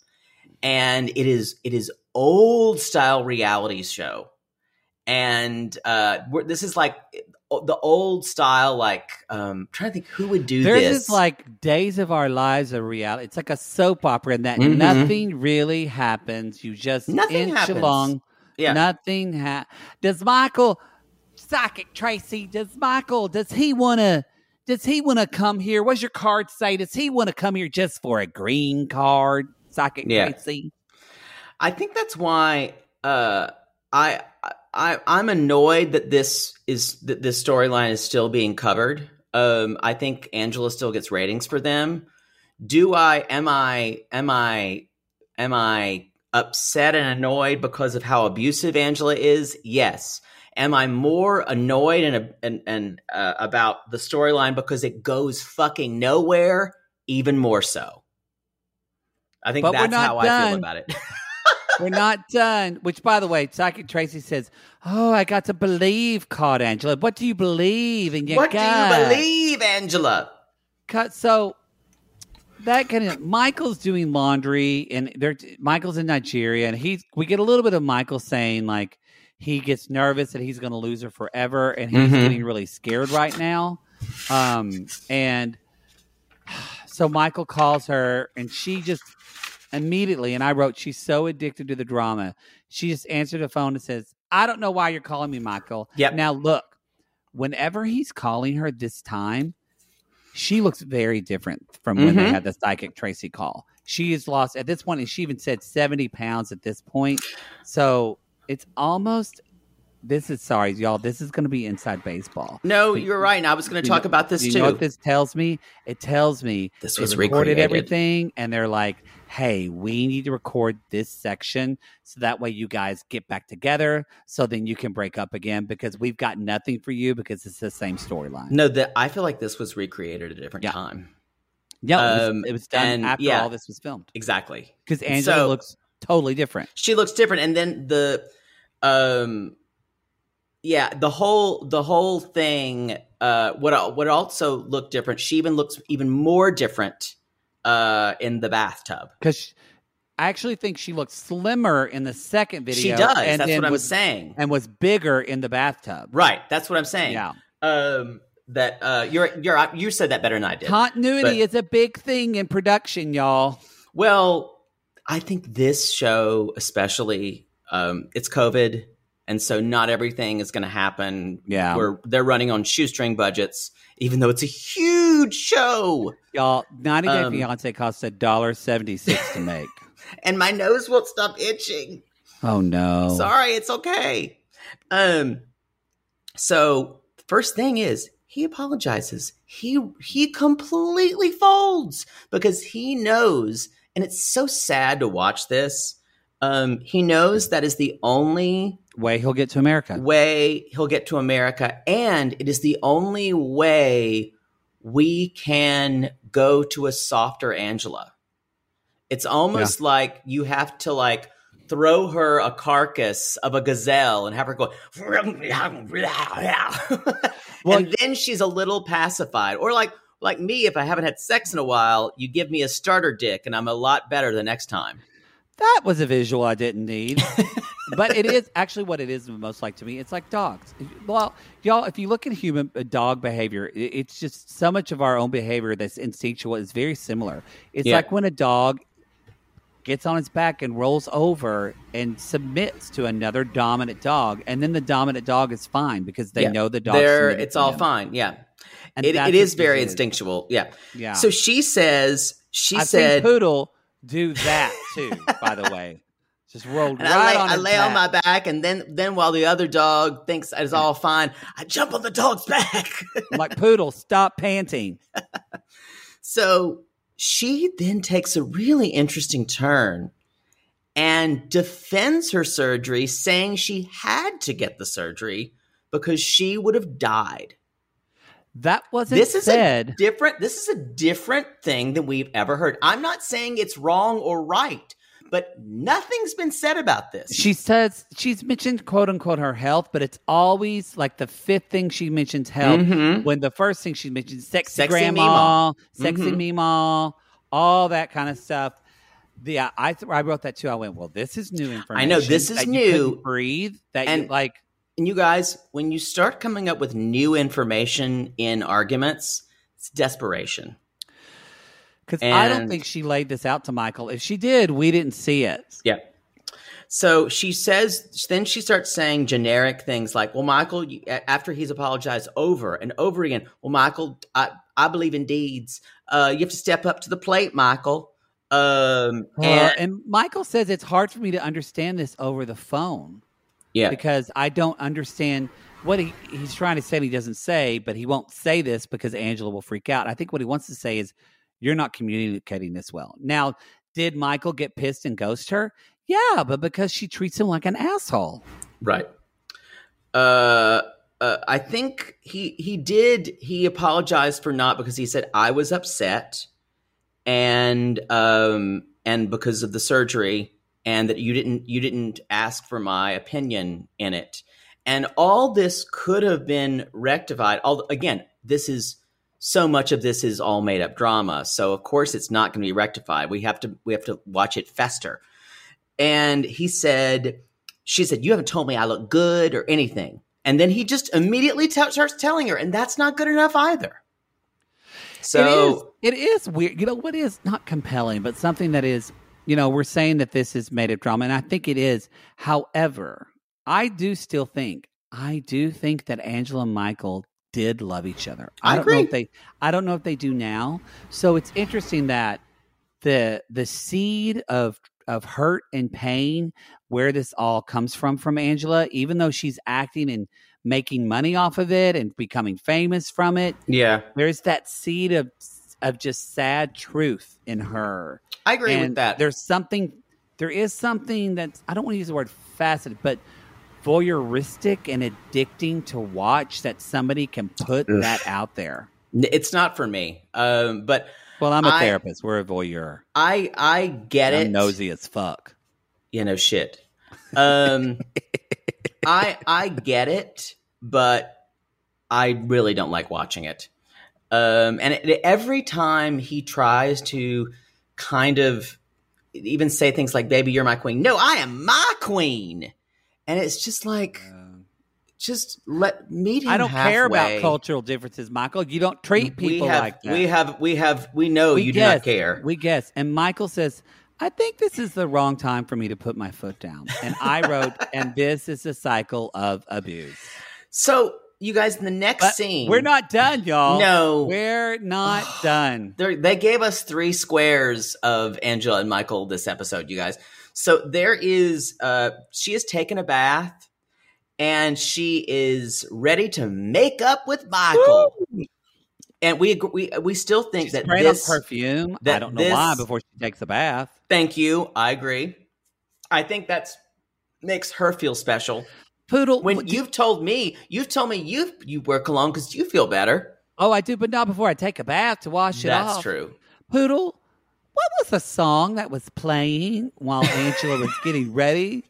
and it is it is old style reality show, and uh, we're, this is like the old style like um trying to think who would do There's this this like Days of Our Lives of reality. It's like a soap opera, and that Mhm. nothing really happens. You just Nothing inch happens. along. yeah Nothing ha- Does Michael Psychic Tracy? Does Michael? Does he want to? Does he want to come here? What's your card say? Does he want to come here just for a green card? Psychic Yeah. Tracy. I think that's why uh, I I I'm annoyed that this is that this storyline is still being covered. Um, I think Angela still gets ratings for them. Do I? Am I? Am I? Am I upset and annoyed because of how abusive Angela is? Yes. Am I more annoyed and and, and uh, about the storyline because it goes fucking nowhere? Even more so. I think But that's how I feel about it. <laughs> We're not done. Which, by the way, Psychic Tracy says, "Oh, I got to believe, called Angela. What do you believe in your what do you believe, Angela? Cut. So that kind of Michael's doing laundry, and they're Michael's in Nigeria, and he's we get a little bit of Michael saying like he gets nervous that he's going to lose her forever, and he's Mhm. getting really scared right now. Um, and <sighs> so Michael calls her, and she just immediately, and I wrote, she's so addicted to the drama. She just answered the phone and says, "I don't know why you're calling me, Michael." Yep. Now look, whenever he's calling her this time, she looks very different from when they Mhm. had the psychic Tracy call. She has lost at this point, and she even said 70 pounds at this point. So it's almost this is sorry, y'all. This is going to be inside baseball. No, you're right. And I was going to talk know- about this you too. know what this tells me? It tells me This was recorded recreated. everything, and they're like, "Hey, we need to record this section so that way you guys get back together, so then you can break up again because we've got nothing for you because it's the same storyline." no, that I feel like this was recreated at a different Yeah. time. No, it was, Um, it was done and, after yeah. all this was filmed Exactly. because Angela So- looks totally different. she looks different and then the um yeah the whole the whole thing uh what what also looked different she even looks even more different uh in the bathtub. Because I actually think she looked slimmer in the second video. she does. and that's what i'm was, saying. and was bigger in the bathtub. right. That's what i'm saying. Yeah, um that uh you're you're you said that better than i did. Continuity But- is a big thing in production, y'all. Well, I think this show, especially, um, it's COVID, and so not everything is going to happen. Yeah. where they're running on shoestring budgets, even though it's a huge show, Y'all, 90 Day Um, Fiance costs a dollar seventy six to make. <laughs> and my nose won't stop itching. Oh no! Sorry, it's okay. Um, so first thing is he apologizes. He he completely folds because he knows, and it's so sad to watch this. Um, he knows that is the only Way he'll get to America. way he'll get to America, and it is the only way we can go to a softer Angela. It's almost like you have to like throw her a carcass of a gazelle and have her go <laughs> Well, and then she's a little pacified or like like me if i haven't had sex in a while you give me a starter dick and i'm a lot better the next time That was a visual I didn't need. <laughs> but it is actually what it is most like to me. It's like dogs. Well, y'all, if you look at human uh, dog behavior, i- it's just so much of our own behavior that's instinctual is very similar. It's Yeah. like when a dog gets on its back and rolls over and submits to another dominant dog, and then the dominant dog is fine because they Yeah. know the dog. there it's all fine yeah And it, it is very it instinctual yeah Yeah. so she says she I've said Poodle do that too. by the way, just rolled and right I lay, on I lay on my back. back, and then then while the other dog thinks it's all fine, I jump on the dog's back. I'm like Poodle, stop panting. <laughs> so she then takes a really interesting turn and defends her surgery, saying she had to get the surgery because she would have died. That wasn't This is said. a different. This is a different thing than we've ever heard. I'm not saying it's wrong or right, but nothing's been said about this. She says she's mentioned quote unquote her health, but it's always like the fifth thing she mentions health. Mhm. When the first thing she mentions sexy, Sexy grandma, sexy Mhm. meemaw, all that kind of stuff. Yeah, I th- I wrote that too. I went, well, this is new information. I know, this is that new. breathe. That you And- like. And you guys, when you start coming up with new information in arguments, it's desperation. Because I don't think she laid this out to Michael. If she did, we didn't see it. Yeah. So she says, then she starts saying generic things like, well, Michael, you, after he's apologized over and over again, well, Michael, I, I believe in deeds. Uh, you have to step up to the plate, Michael. Um, Uh, and, and Michael says it's hard for me to understand this over the phone. Yeah, because I don't understand what he, he's trying to say. and He doesn't say, but he won't say this because Angela will freak out. I think what he wants to say is, "You're not communicating this well." Now, did Michael get pissed and ghost her? Yeah, but because she treats him like an asshole. Right. Uh, uh, I think he he did. He apologized for not because he said I was upset, and um and because of the surgery, and that you didn't you didn't ask for my opinion in it, and all this could have been rectified. All again, this is so much of this is all made up drama. So of course it's not going to be rectified. We have to we have to watch it fester. And he said, she said, "You haven't told me I look good or anything." And then he just immediately t- starts telling her, and that's not good enough either. So it is, it is weird. You know what is not compelling, but something that is, you know, we're saying that this is made up drama, and I think it is. However, I do still think, I do think that Angela and Michael did love each other. I don't know agree. if they, I don't know if they do now. So it's interesting that the the seed of of hurt and pain where this all comes from from Angela, even though she's acting and making money off of it and becoming famous from it, yeah, there's that seed of of just sad truth in her. I agree and with that. There's something there is something that's I don't want to use the word faceted, but voyeuristic and addicting to watch that somebody can put Ugh. that out there. It's not for me. Um, but Well, I'm a I- therapist. We're a voyeur. I I get I'm it. nosy as fuck. you know shit um <laughs> i i get it but i really don't like watching it um and it, every time he tries to kind of even say things like baby you're my queen no i am my queen and it's just like just let meet him I don't care about cultural differences, Michael. You don't treat people we have, like that. we have we have we know you do not care We guess. And Michael says, I think this is the wrong time for me to put my foot down. And I wrote, and this is a cycle of abuse. <laughs> so you guys in the next But scene we're not done, y'all. No. We're not <sighs> done. They're, they gave us three squares of Angela and Michael this episode, you guys. So there is, uh, she has taken a bath and she is ready to make up with Michael. And we we we still think She's that this. perfume. I don't know why before she takes a bath. Thank you. I agree. I think that's makes her feel special. Poodle. When you've told me, you've told me you you wear cologne because you feel better. oh, I do, but not before I take a bath to wash it off. That's true. Poodle, what was the song that was playing while <laughs> Angela was getting ready?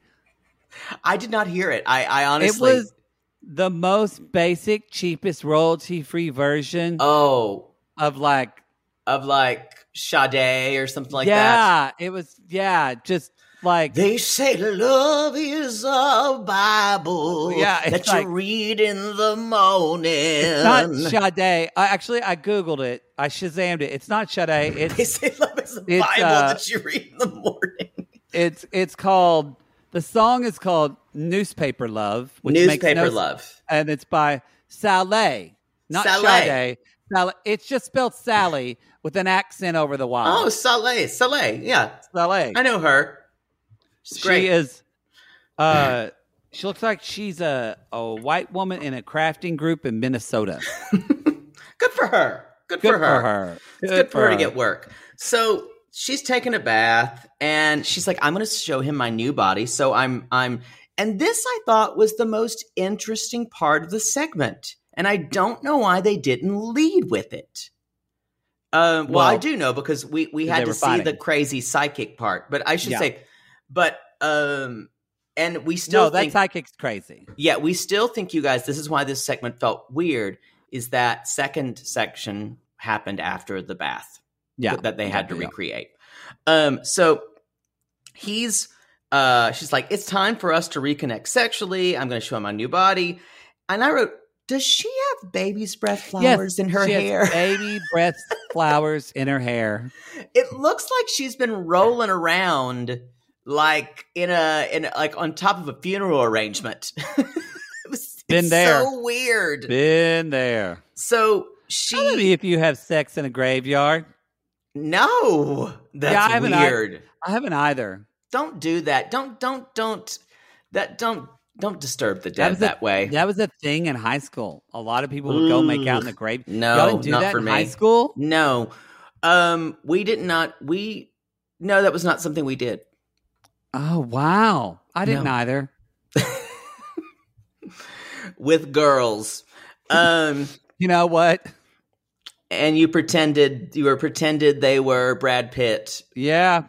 I did not hear it. I, I honestly. It was the most basic, cheapest, royalty free version oh of like, of like Sade or something like that. yeah, it was, yeah, just like, They say love is a Bible Yeah, that like- you read in the morning. it's not Sade. I, actually, I Googled it. I Shazammed it. It's not Sade. <laughs> they It's, say love is a Bible uh, that you read in the morning. it's, it's called, the song is called Newspaper Love, which makes Newspaper no- love. and it's by Saleh, not Saleh. Sade. It's just spelled Sally with an accent over the Y. Oh, Saleh, Saleh. Yeah, Saleh. I know her. She's great. She is. Uh, she looks like she's a a white woman in a crafting group in Minnesota. <laughs> Good for her. Good, Good for her. It's good, for her to get work. So she's taking a bath and she's like, I'm gonna show him my new body. So I'm I'm and this I thought was the most interesting part of the segment. And I don't know why they didn't lead with it. Um, well, I do know because we, we had to see fighting. the crazy psychic part, but I should Yeah. say, but um, and we still No, that think, psychic's crazy. yeah, we still think you guys. This is why this segment felt weird. Is that second section happened after the bath? Yeah, that they had to recreate. Um, so he's uh, she's like, it's time for us to reconnect sexually. I'm going to show him my new body, and I wrote, does she have baby's breath flowers Yes, in her she has hair? baby <laughs> breath flowers in her hair. it looks like she's been rolling around like in a in a, like on top of a funeral arrangement. <laughs> it was Been it's there. so weird. Been there. So she if you have sex in a graveyard, no, that's Yeah, I haven't weird. I haven't either. don't do that. Don't don't don't that don't don't disturb the dead was that, a, way. That was a thing in high school. A lot of people would go make out in the grave. No, do not that for in me. high school. No, um, we did not. We no, that was not something we did. Oh wow, I didn't No. either. <laughs> with girls. Um, <laughs> You know what? and you pretended you were pretended they were Brad Pitt. Yeah,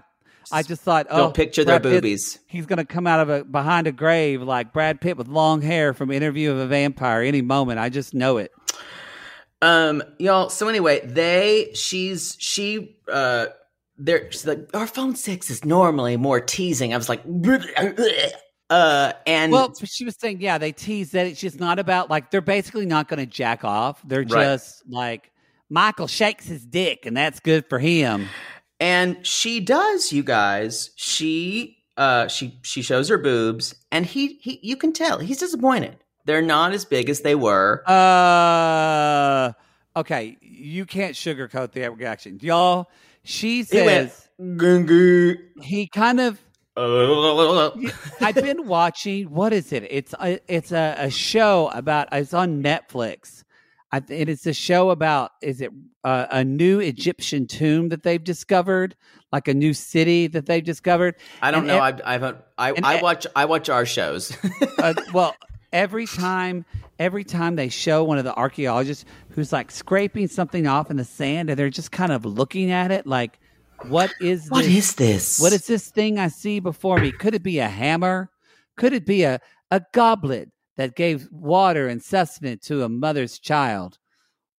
I just thought, oh, Don't picture their Brad Pitt- boobies. he's gonna come out of a behind a grave like Brad Pitt with long hair from Interview of a Vampire any moment. I just know it. Um, y'all. So anyway, they she's she uh they're she's like our phone sex is normally more teasing. I was like, uh, and Well, she was saying, yeah, they tease that it's just not about like they're basically not going to jack off. They're Right. just like Michael shakes his dick, and that's good for him. and she does, you guys. She uh she she shows her boobs, and he he you can tell he's disappointed. They're not as big as they were. Uh, okay, you can't sugarcoat the reaction, y'all. She He went, says he kind of. <laughs> I've been watching. What is it? It's a, it's a, a show about. It's on Netflix. I, it is a show about. Is it uh, a new Egyptian tomb that they've discovered, like a new city that they've discovered? I don't And know. ev- I, I haven't. I, I watch. I watch our shows. <laughs> uh, well, every time, every time they show one of the archaeologists who's like scraping something off in the sand, and they're just kind of looking at it, like, what is what this? is this? What is this thing I see before me? Could it be a hammer? Could it be a, a goblet that gave water and sustenance to a mother's child?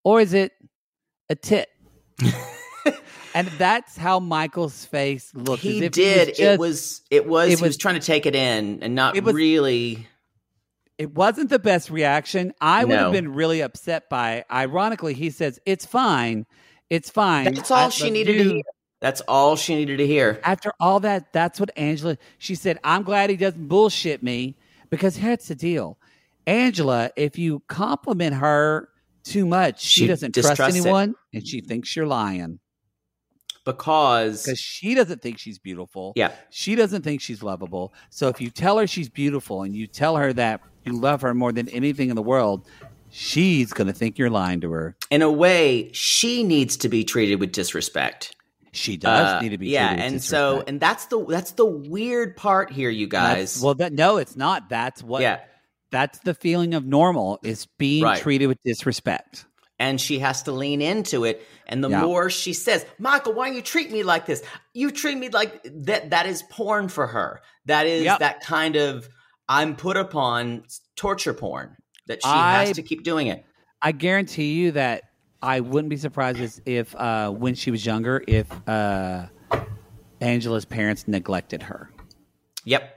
Or is it a tit? <laughs> and that's how Michael's face looked. He did. was it was. It was. it he was was- trying to take it in and not It was- really. It wasn't the best reaction. I would have been really upset by. Ironically, he says it's fine. It's fine. That's all I- she but needed to hear. That's all she needed to hear. After all that, that's what Angela. She said, "I'm glad he doesn't bullshit me because here's the deal, Angela. If you compliment her too much, she, She doesn't trust distrusts it. anyone, and she thinks you're lying Because because she doesn't think she's beautiful. yeah, She doesn't think she's lovable. So if you tell her she's beautiful and you tell her that you love her more than anything in the world, she's going to think you're lying to her. in a way, she needs to be treated with disrespect. She does Uh, need to be yeah, treated with and so and that's the that's the weird part here, you That's- guys. well, that no, it's not. That's what. yeah, That's the feeling of normal is being Right. treated with disrespect. And she has to lean into it. And the Yeah. more she says, "Michael, why do you treat me like this? You treat me like that." That is porn for her. That is Yep. that kind of I'm put upon torture porn. That she I- has to keep doing it. I guarantee you that I wouldn't be surprised if uh, when she was younger, if uh, Angela's parents neglected her. Yep,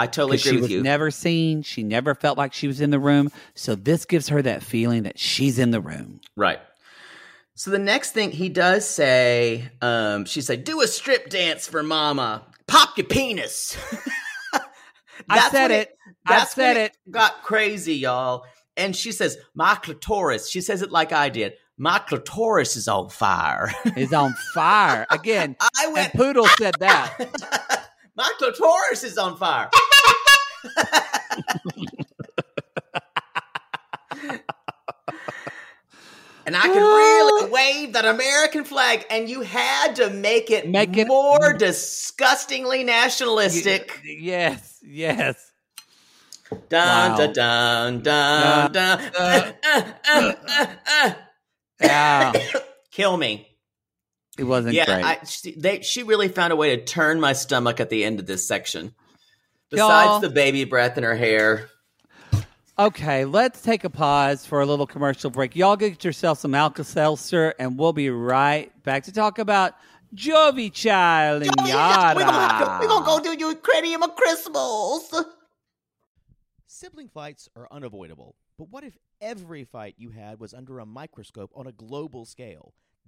I totally agree she with was you. never seen. She never felt like she was in the room. So this gives her that feeling that she's in the room. Right. So the next thing he does say, um, she said, "Do a strip dance for Mama. Pop your penis." <laughs> I said it. I said when it. Got crazy, y'all. And she says, "My clitoris." She says it like I did. My clitoris is on fire. Is on fire <laughs> again. I And went. Poodle said that. <laughs> My clitoris is on fire. <laughs> and I could really wave that American flag, and you had to make it Make it- more disgustingly nationalistic. yes, yes. Dun, Wow. dun, dun, dun, dun. Uh, Uh, uh, uh, uh. Yeah, Kill me. It wasn't yeah, great. I, she, they, she really found a way to turn my stomach at the end of this section. Besides Y'all- the baby breath in her hair. Okay, let's take a pause for a little commercial break. Y'all get yourself some Alka Seltzer, and we'll be right back to talk about Jovi Child and Yara. We're gonna, we gonna go do your cranium of Christmas. Sibling fights are unavoidable, but what if every fight you had was under a microscope on a global scale?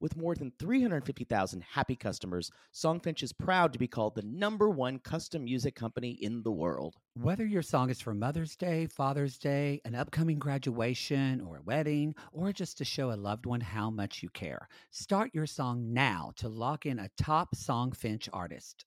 With more than 350,000 happy customers, Songfinch is proud to be called the number one custom music company in the world. Whether your song is for Mother's Day, Father's Day, an upcoming graduation, or a wedding, or just to show a loved one how much you care, start your song now to lock in a top Songfinch artist.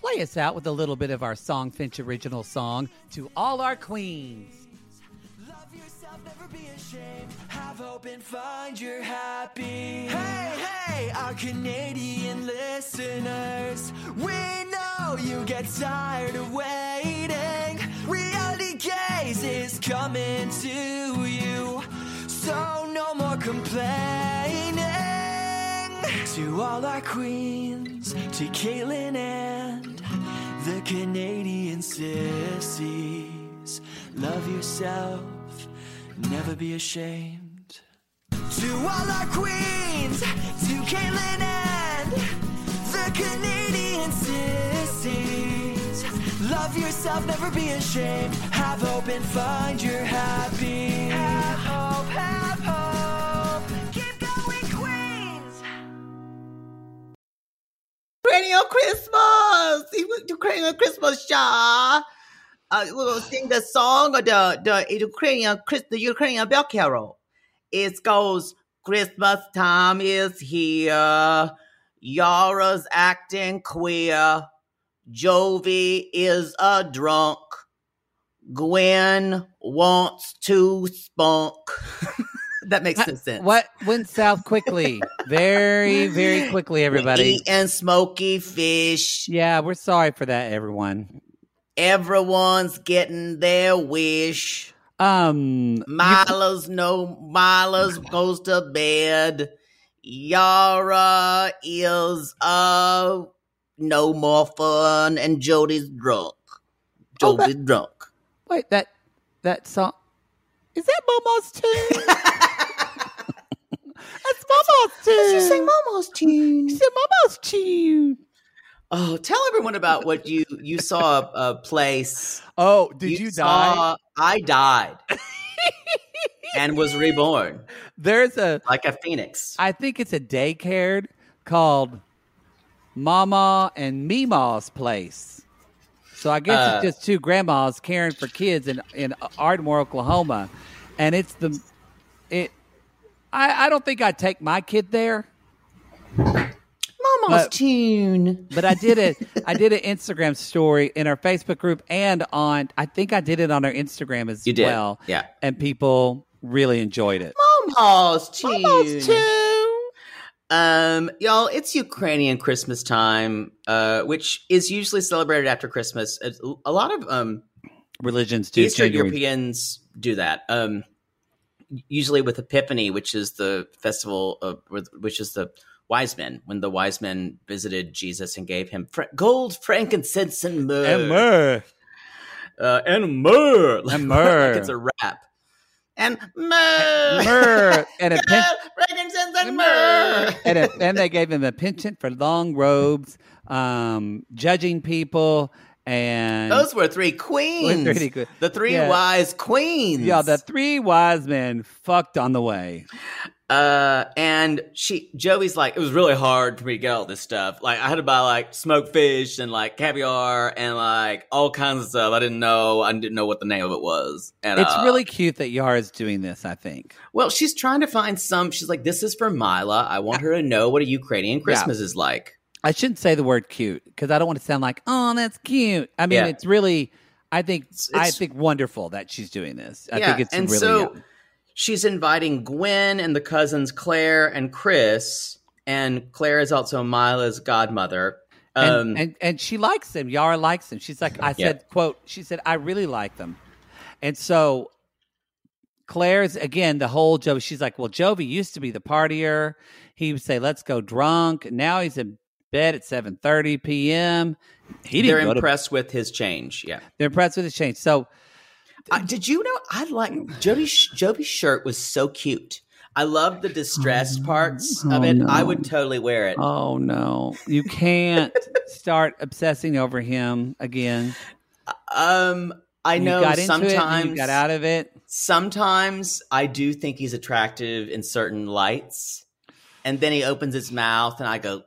play us out with a little bit of our Songfinch original song, To All Our Queens. Love yourself, never be ashamed. Have hope and find your happy. Hey, hey, our Canadian listeners. We know you get tired of waiting. Reality gaze is coming to you. So no more complaining. To all our queens, to Caitlin and the Canadian sissies. Love yourself, never be ashamed. To all our queens, to Caitlin and the Canadian sissies. Love yourself, never be ashamed. Have hope and find your happy. Have hope, have hope. Ukrainian Christmas! Ukrainian Christmas, yeah. Uh, we'll sing the song, the the Ukrainian the Ukrainian bell carol. It goes, Christmas time is here. Yara's acting queer. Jovi is a drunk. Gwen wants to spunk. <laughs> that makes no sense. What went south quickly? very, very <laughs> quickly, everybody. And smoky fish. Yeah, we're sorry for that, everyone. Everyone's getting their wish. Um, Milo's no Milo's goes to bed. Yara is uh no more fun, and Jody's drunk. Oh, Jody's that- drunk. wait, that that song is that Momo's tune? <laughs> That's Momo's tune. You sing Momo's tune. She said Momo's tune. Oh, tell everyone about what you you saw a, a place. Oh, did you, die? saw- I died <laughs> and was reborn There's a like a phoenix. I think it's a daycare called Mama and Meemaw's Place. So I guess Uh, it's just two grandmas caring for kids in in Ardmore, Oklahoma, and it's the it. I I don't think I'd take my kid there, Momo's but- tune. but I did it. I did an Instagram story in our Facebook group and on. I think I did it on our Instagram as You did, well. yeah. and people really enjoyed it. Momo's tune. Mama's tune. Um, y'all, it's Ukrainian Christmas time, uh, which is usually celebrated after Christmas. A, a lot of um, Religions do. Eastern January- Europeans do that. Um, usually with Epiphany, which is the festival of, which is the wise men, when the wise men visited Jesus and gave him fr- gold, frankincense, and myrrh. and myrrh. Uh, and myrrh. And myrrh. like <laughs> it's a rap. And myrrh. Myrrh and a <laughs> frankincense and myrrh. and, a, and they gave him a penchant for long robes, um, judging people, and Those were three queens. Were three que- the three Yeah. wise queens. yeah, the three wise men fucked on the way. Uh, and she, Joey's like, it was really hard for me to get all this stuff. Like, I had to buy like smoked fish and like caviar and like all kinds of stuff. I didn't know. I didn't know what the name of it was. And It's uh, really cute that Yara's doing this. I think. well. She's trying to find some. She's like, this is for Mila. I want her to know what a Ukrainian Christmas is like. I shouldn't say the word cute because I don't want to sound like, oh, that's cute. I mean, Yeah. it's really, I think, I it's- think wonderful that she's doing this. I yeah, think it's and really. so yeah. she's inviting Gwen and the cousins Claire and Chris, and Claire is also Mila's godmother. and, Um, and and she likes them. Yara likes them. She's like, I Yeah. said, quote, she said, I really like them. And so Claire's again the whole Jovi. She's like, well, Jovi used to be the partier. He would say, "Let's go drunk." Now he's in bed at seven thirty p.m. He didn't They're go to- impressed with his change. Yeah. they're impressed with his change. So Uh, did you know I like Jovi's Jovi's shirt was so cute. I love the distressed parts of Oh, it. no. I would totally wear it. Oh no, you can't <laughs> start obsessing over him again. Um, I You know got into sometimes it, you got out of it. sometimes I do think he's attractive in certain lights. And then he opens his mouth and I go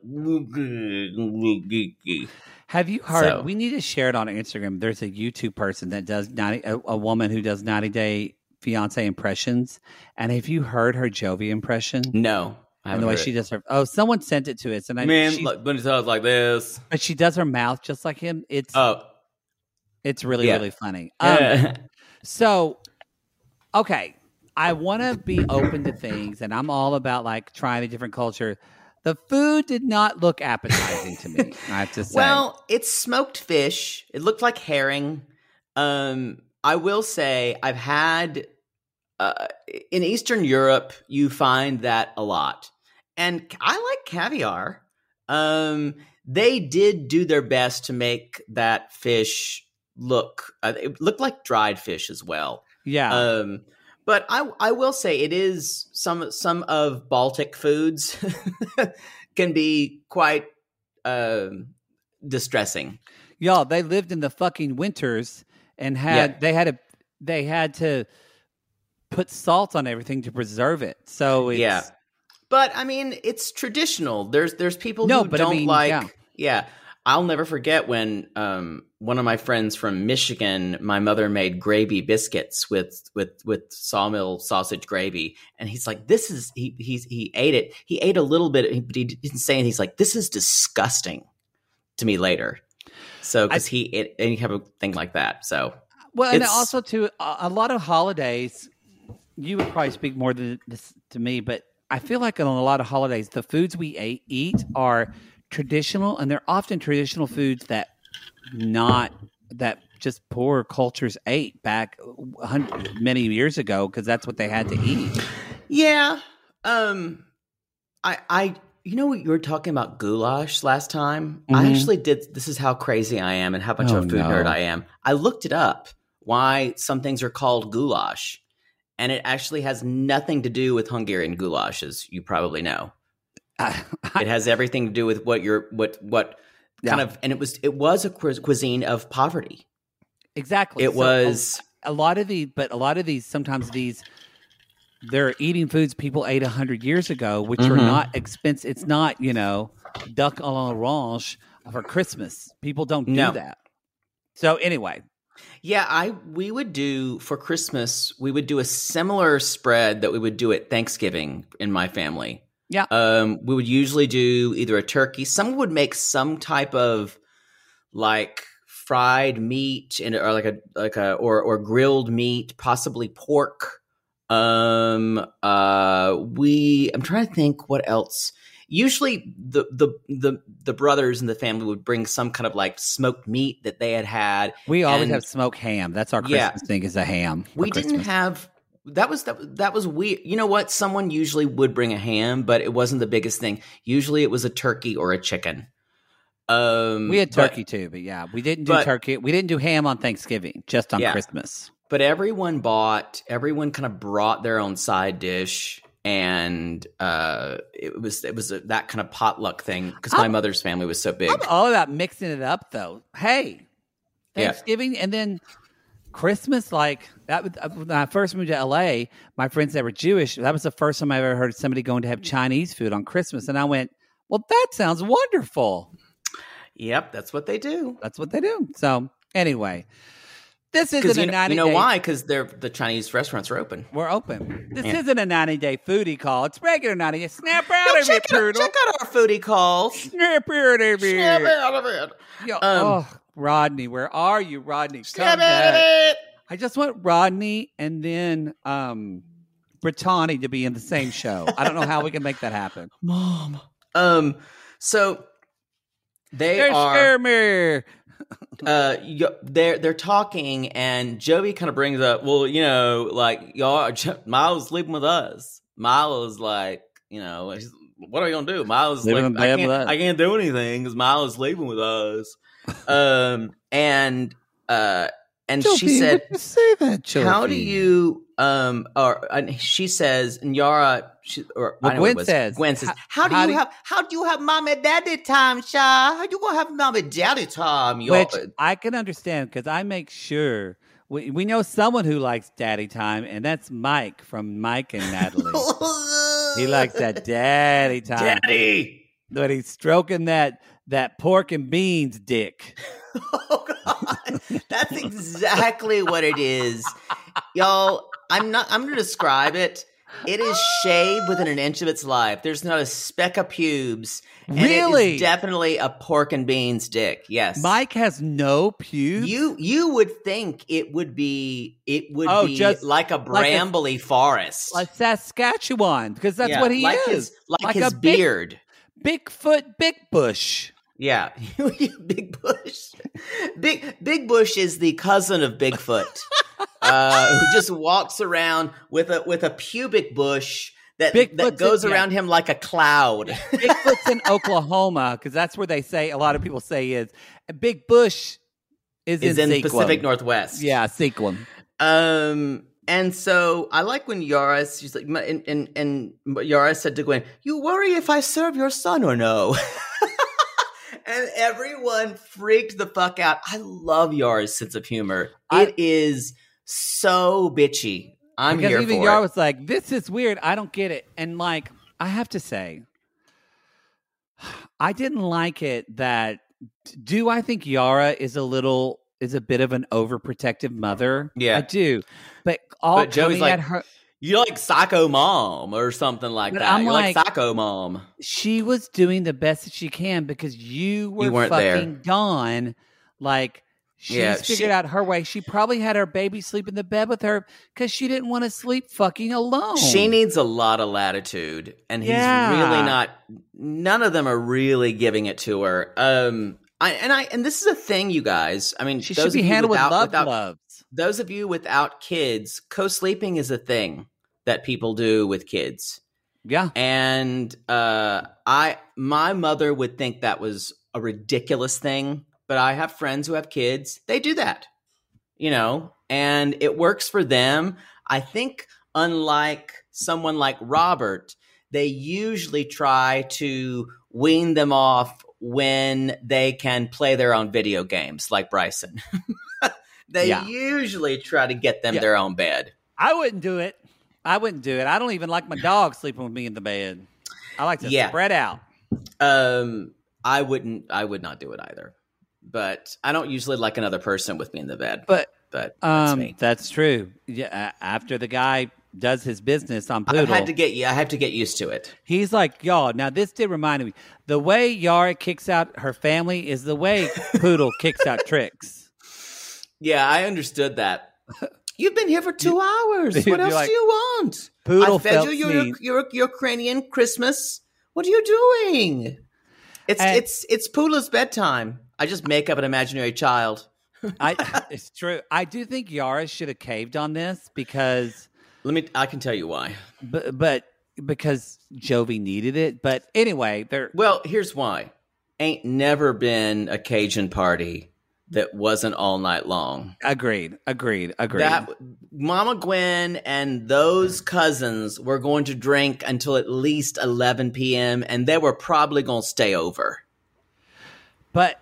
Have you heard? So- We need to share it on Instagram. There's a YouTube person that does ninety, a, a woman who does ninety day fiance impressions. And have you heard her Jovi impression? No. I and the way she does her. Oh, someone sent it to us, and I Man, she- like, when he talks like this. but she does her mouth just like him. It's Oh. it's really yeah. really funny. <laughs> Um, Yeah. So, okay, I want to be open to things, and I'm all about like trying a different culture. The food did not look appetizing to me. I have to <laughs> say. Well, it's smoked fish. It looked like herring. Um, I will say I've had uh, in Eastern Europe, you find that a lot, and I like caviar. Um, they did do their best to make that fish look. Uh, it looked like dried fish as well. yeah, Um, but I I will say it is some some of Baltic foods <laughs> can be quite um, distressing. y'all, they lived in the fucking winters and had Yeah. they had to they had to put salt on everything to preserve it. So it's, Yeah. But I mean, it's traditional. There's there's people No, who but don't mean, like. yeah. Yeah. I'll never forget when um, one of my friends from Michigan, my mother made gravy biscuits with with with sawmill sausage gravy, and he's like, "This is he he's he ate it. He ate a little bit, but he didn't say. He's like, "This is disgusting." To me later, so because he it, and you have a thing like that. So Well, and also to a, a lot of holidays, you would probably speak more than this to me, but I feel like on a lot of holidays, the foods we ate, eat are traditional, and they're often traditional foods that not that just poor cultures ate back many years ago because that's what they had to eat. Yeah. Um I I you know what you were talking about goulash last time? I Mhm. actually did this is how crazy I am and how much Oh, of a food no. nerd I am. I looked it up why some things are called goulash. And it actually has nothing to do with Hungarian goulash, as you probably know. I- It has everything to do with what you're what what kind of and it was it was a cuisine of poverty. exactly. It So, was a lot of the but a lot of these, sometimes these, they're eating foods people ate a hundred years ago, which are Mhm. not expensive. It's not, you know, duck à l'orange for Christmas. People don't do No. that. So anyway, Yeah, I we would do for Christmas, we would do a similar spread that we would do at Thanksgiving in my family. Yeah. Um we would usually do either a turkey, some would make some type of like fried meat and or like a like a or or grilled meat, possibly pork. Um uh we I'm trying to think what else. Usually the the the the brothers in the family would bring some kind of like smoked meat that they had had we always And- have smoked ham. That's our Yeah. Christmas thing is a ham. we didn't Christmas. have that was that, that was weird. You know what? Someone usually would bring a ham, but it wasn't the biggest thing. Usually it was a turkey or a chicken. Um We had but- turkey too, but yeah, we didn't do but- turkey. We didn't do ham on Thanksgiving, just on Yeah. Christmas. But, everyone bought everyone kind of brought their own side dish and uh it was it was a, that kind of potluck thing because my mother's family was so big. I'm all about mixing it up, though. Hey, Yeah. Thanksgiving and then Christmas, like that. uh, When I first moved to LA, my friends that were Jewish, that was the first time I ever heard somebody going to have Chinese food on Christmas, and I went, "Well, that sounds wonderful." Yep, that's what they do. That's what they do. So, anyway, this isn't you, a ninety. you know day, why? Because they're the Chinese restaurants are open. We're open. This Yeah. isn't a ninety day foodie call. It's regular ninety day. Snap out Yo, of it, out, turtle. check out our foodie calls. Snap out of Snap it. out of it. Yo, Um, oh, Rodney, where are you, Rodney? Come Snap out of back. it. I just want Rodney and then um Brittany to be in the same show. I don't know how we can make that happen. <laughs> Mom. Um. So they They are. scare uh, they're they're talking, and Jovi kind of brings up, well, you know, like y'all, Miles is sleeping with us. Miles is like, you know, what are you gonna do? Miles is like, I can't. I can't do anything because Miles is sleeping with us. <laughs> um, and uh, and she said, say that, how do you um or and she says and Yara she, or Well, I know what it Gwen was. says, Gwen says how- how, do how you do have how do you have mom and daddy time Sha how do you gonna have mom and daddy time Yara? Which I can understand because I make sure we, we know someone who likes daddy time, and that's Mike from Mike and Natalie. <laughs> he likes that daddy time. daddy But he's stroking that that pork and beans dick. <laughs> oh god that's exactly what it is y'all I'm not I'm gonna describe it it is shaved within an inch of its life. There's not a speck of pubes. And it is Really? definitely a pork and beans dick. Yes. Mike has no pubes. You you would think it would be it would Oh, be just like a like a- brambly forest. like Saskatchewan because that's Yeah, what he like is. His, like, Like his a big- beard. Bigfoot, Big Bush. Yeah, <laughs> Big Bush. Big Big Bush is the cousin of Bigfoot, <laughs> uh, who just walks around with a with a pubic bush that Bigfoot's that goes in- yeah. around him like a cloud. <laughs> Bigfoot's in Oklahoma because that's where they say a lot of people say is. Big Bush is, is in, in Sequim. Pacific Northwest. Yeah, Sequim. Um, and so I like when Yara, she's like, and, and, and Yara said to Gwen, You worry if I serve your son or no? And everyone freaked the fuck out. I love Yara's sense of humor. I- it is so bitchy. I'm because here even for Yar it. was like, "This is weird. I don't get it." And like, I have to say, I didn't like it. That do I think Yara is a little is a bit of an overprotective mother? Yeah. I do. But all But Jovi's coming like, at her, You're like psycho mom or something like But that. I'm You're like, like- psycho mom. she was doing the best that she can because you were there. fucking gone. Like she's Yeah, figured she- out her way. She probably had her baby sleep in the bed with her because she didn't want to sleep fucking alone. She needs a lot of latitude, and he's Yeah. really not. None of them are really giving it to her. Um, I and I and this is a thing, you guys. I mean, She those should be you handled without, with love without- gloves. Those of you without kids, co-sleeping is a thing that people do with kids, Yeah. and uh, I my mother would think that was a ridiculous thing, but I have friends who have kids. They do that, you know, and it works for them. I think, unlike someone like Robert, they usually try to wean them off when they can play their own video games, like Bryson. <laughs> they Yeah. usually try to get them Yeah. their own bed. I wouldn't do it. I wouldn't do it. I don't even like my dog sleeping with me in the bed. I like to Yeah. spread out. Um, I wouldn't. I would not do it either. But I don't usually like another person with me in the bed. But But that's um, me. that's true. Yeah. After the guy does his business on Poodle, I've had to get. Yeah, I have to get used to it. He's like, y'all, now this did remind me. The way Yara kicks out her family is the way <laughs> Poodle kicks out tricks. Yeah, I understood that. <laughs> You've been here for two hours. <laughs> You're What else like, do you want? Poodle I fed you your, seen. your Ukrainian Christmas. What are you doing? It's And- it's it's Poodle's bedtime. I just make up an imaginary child. <laughs> I, it's true. I do think Yara should have caved on this because, Let me. I can tell you why. but, but because Jovi needed it. But anyway, they're Well, here's why. Ain't never been a Cajun party that wasn't all night long. agreed, agreed, agreed. That Mama Gwen and those cousins were going to drink until at least 11 p.m. and they were probably going to stay over. But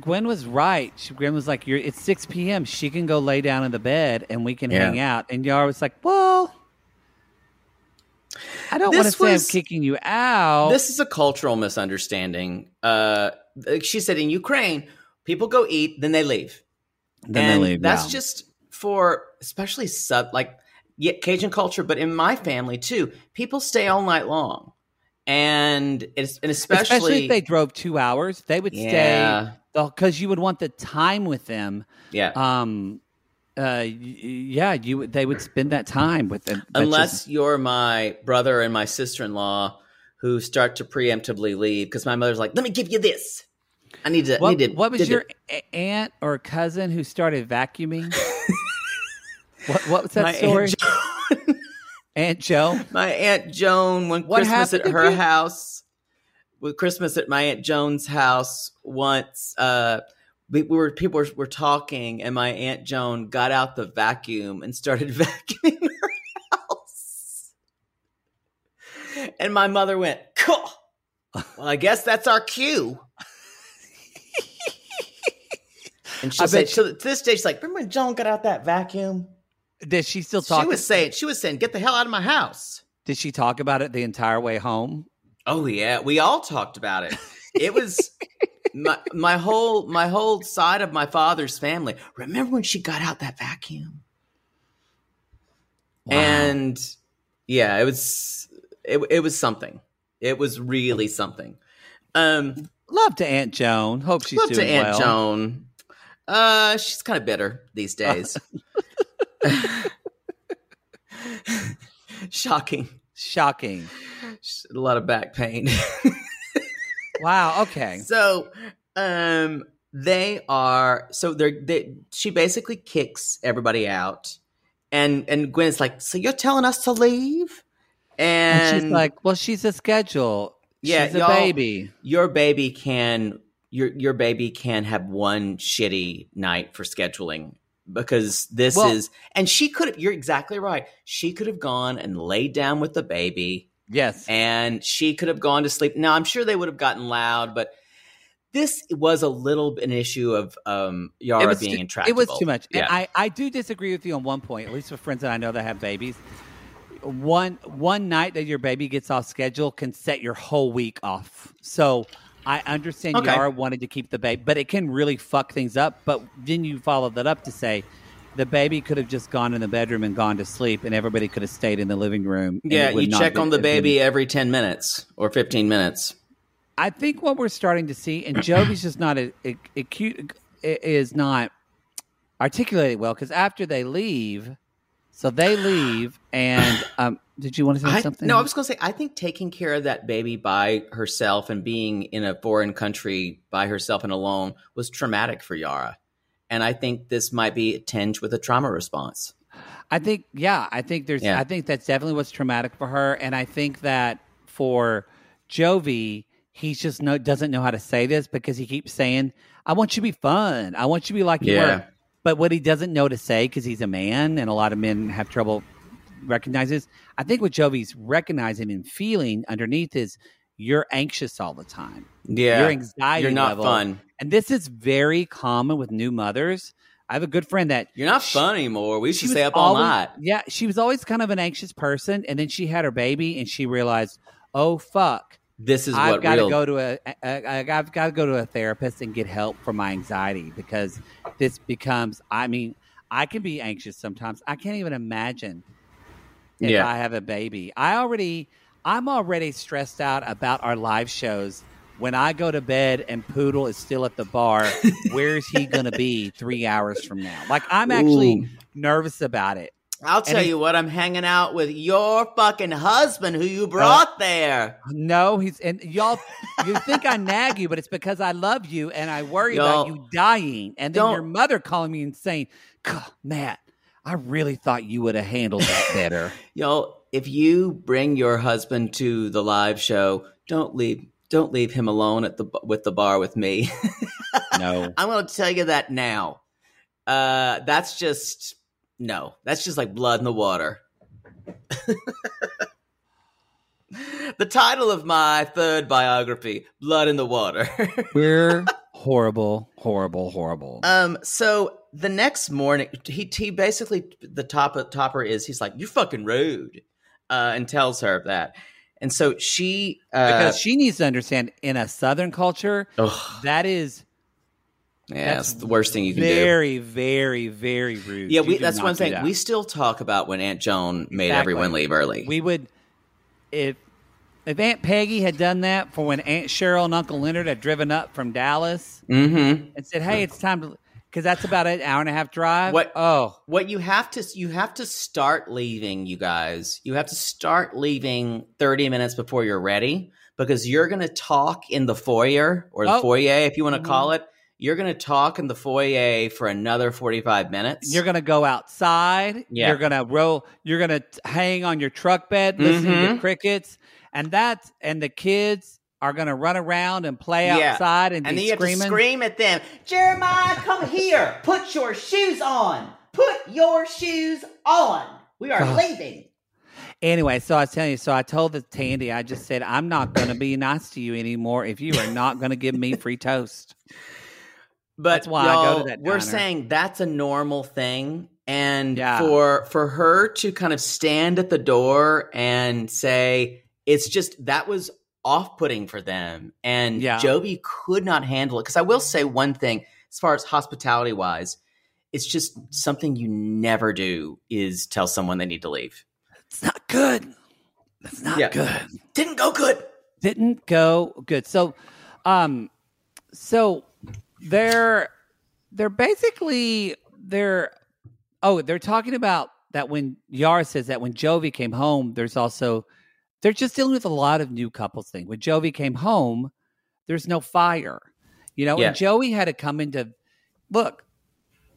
Gwen was right. She, Gwen was like, You're, "It's six p.m. She can go lay down in the bed and we can Yeah. hang out." And Yara was like, "Well, I don't want to say was- I'm kicking you out." This is a cultural misunderstanding. Uh, she said in Ukraine, people go eat, then they leave. then and they leave. That's yeah. just for especially sub like yeah, Cajun culture, but in my family too, people stay all night long, and it's and especially, especially if they drove two hours, they would Yeah. stay because you would want the time with them. yeah. Um, uh, yeah, you would- they would spend that time with them. Unless just- you're my brother and my sister in law who start to preemptively leave because my mother's like, let me give you this. I need to. What, need to what was your it. aunt or cousin who started vacuuming? <laughs> what, what was that My story? Aunt Aunt Joe. My Aunt Joan, when What Christmas at her you? house, with Christmas at my Aunt Joan's house once, uh, we, we were people were, were talking, and my Aunt Joan got out the vacuum and started <laughs> vacuuming her house. And my mother went, "Cool. Well, I guess that's our cue." And she'll I say, bet so to this day, she's like, "Remember when Joan got out that vacuum?" Did she still talk? She was saying, "She was saying, get the hell out of my house." Did she talk about it the entire way home? Oh yeah, we all talked about it. It was <laughs> my my whole my whole side of my father's family. Remember when she got out that vacuum? And yeah, it was it it was something. It was really something. Um Love to Aunt Joan. Hope she's love to Aunt well. Joan. Uh she's kind of bitter these days. <laughs> Shocking. Shocking. A lot of back pain. <laughs> Wow. Okay. So, um, they are so they're they. She basically kicks everybody out, and and Gwen's like, "So you're telling us to leave?" And, And she's like, "Well, she's a schedule. Yeah, she's a baby." "Your baby can your your baby can have one shitty night for scheduling." Because this Well- is, and she could have, you're exactly right. She could have gone and laid down with the baby Yes. and she could have gone to sleep. Now, I'm sure they would have gotten loud, but this was a little an issue of um, Yara being too, intractable. It was too much. Yeah. And I, I do disagree with you on one point, at least with friends that I know that have babies. One one night that your baby gets off schedule can set your whole week off. So I understand Okay. Yara wanted to keep the baby, but it can really fuck things up. But then you follow that up to say the baby could have just gone in the bedroom and gone to sleep, and everybody could have stayed in the living room. yeah, you check on the have been- baby every 10 minutes or 15 minutes. I think what we're starting to see, and Jovi's just not a, a, a cute is not articulated well because after they leave, so they leave, and um, did you want to say I, something? no, I was going to say, I think taking care of that baby by herself and being in a foreign country by herself and alone was traumatic for Yara. And I think this might be tinged with a trauma response. I think, yeah, I think there's, Yeah. I think that's definitely what's traumatic for her, and I think that for Jovi, he's just no doesn't know how to say this because he keeps saying, "I want you to be fun. I want you to be like you Yeah. were." But what he doesn't know to say because he's a man, and a lot of men have trouble recognizes. I think what Jovi's recognizing and feeling underneath is you're anxious all the time. Yeah. Your anxiety You're not level- fun. And this is very common with new mothers. I have a good friend that You're not fun anymore. We should stay up all always- night. Yeah, she was always kind of an anxious person, and then she had her baby, and she realized, oh fuck, This is I've what got to real go to a, a, a I've got to go to a therapist and get help for my anxiety because this becomes. I mean, I can be anxious sometimes. I can't even imagine if Yeah. I have a baby. I already, I'm already stressed out about our live shows. When I go to bed and Poodle is still at the bar, <laughs> where's he going to be three hours from now? Like I'm actually Ooh. nervous about it. I'll tell he- you what, I'm hanging out with your fucking husband who you brought there. No, he's and y'all. You think I nag you, but it's because I love you and I worry Y'all- about you dying, and then your mother calling me and saying, Matt, I really thought you would have handled that <laughs> better." Yo, if you bring your husband to the live show, don't leave don't leave him alone at the with the bar with me. <laughs> no, I'm going to tell you that now. Uh that's just no. That's just like blood in the water. <laughs> the title of my third biography, Blood in the Water. <laughs> we're horrible, horrible, horrible. Um. So the next morning, he he basically the top of topper is he's like you're fucking rude, uh, and tells her that, and so she uh, because she needs to understand in a Southern culture, ugh, that is yeah, that's the worst thing you can do. very, very, very rude. Yeah, we, that's one thing that. we still talk about when Aunt Joan made Exactly. everyone leave early. We would if if Aunt Peggy had done that for when Aunt Cheryl and Uncle Leonard had driven up from Dallas mm-hmm. and said, "Hey, it's time to," because that's about an hour and a half drive. What- Oh, What you have to you have to start leaving, you guys. You have to start leaving thirty minutes before you're ready because you're going to talk in the foyer or the Oh. foyer, if you want to call it. You're going to talk in the foyer for another 45 minutes. You're gonna go outside. Yeah. You're gonna roll. You're gonna hang on your truck bed, listening to Mhm. crickets, and that's and the kids are gonna run around and play Yeah. outside and, and be then you screaming. have to scream at them, Jeremiah, come here. Put your shoes on. Put your shoes on. We are God. leaving. Anyway, so I was telling you, so I told the Tandy, I just said, I'm not gonna be nice to you anymore if you are not gonna give me free toast. But That's why I go to that We're diner. saying that's a normal thing, and Yeah. for for her to kind of stand at the door and say it's just that was off putting for them, and Yeah. Jovi could not handle it. Because I will say one thing, as far as hospitality wise, it's just something you never do is tell someone they need to leave. It's not good. It's not Yeah. good. Didn't go good. didn't go good. So, um, so they're they're basically they're oh they're talking about that when Yara says that when Jovi came home, there's also they're just dealing with a lot of new couples thing. When Jovi came home, there's no fire, you know, Yeah. and Jovi had to come into look.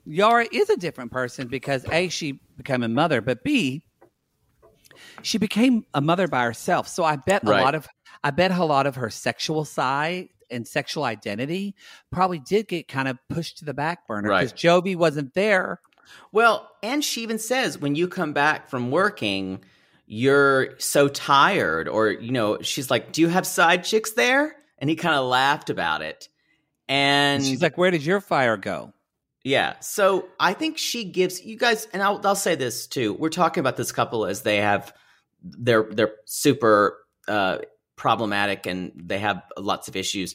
Yara is a different person because a she became a mother, but b she became a mother by herself. So I bet Right. a lot of I bet a lot of her sexual side and sexual identity probably did get kind of pushed to the back burner Right. because Jovi wasn't there. Well, and she even says when you come back from working, you're so tired, or you know, she's like, "Do you have side chicks there?" And he kind of laughed about it. And And she's like, "Where did your fire go?" Yeah. So I think she gives you guys, and I'll, I'll say this too. We're talking about this couple as they have, they're they're super uh, problematic and they have lots of issues.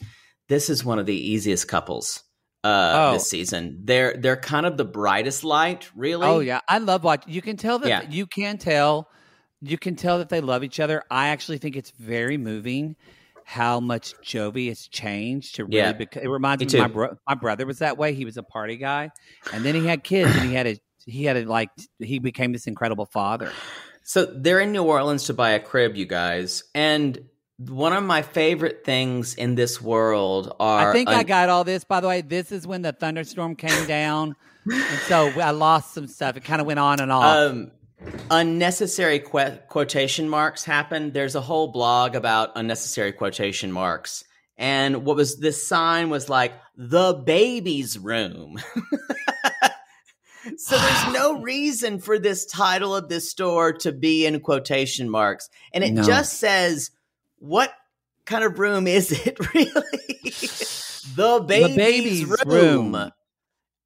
This is one of the easiest couples uh, Oh. this season. They're they're kind of the brightest light, really. Oh yeah, I love watching. You can tell that Yeah. you can tell you can tell that they love each other. I actually think it's very moving how much Jovi has changed to really. Yeah. Bec- it reminds Me me, of my bro- my brother was that way. He was a party guy, and then he had kids, and he had a he had a like he became this incredible father. So they're in New Orleans to buy a crib, you guys, and one of my favorite things in this world are I think I got all this. By the way, this is when the thunderstorm came down, and so I lost some stuff. It kind of went on and off. Um, unnecessary que- quotation marks happen. There's a whole blog about unnecessary quotation marks. And what was this sign was like the baby's room. <laughs> so there's no <sighs> reason for this title of this store to be in quotation marks. And it No. just says, what kind of room is it <laughs> really? the baby's, baby's room. room.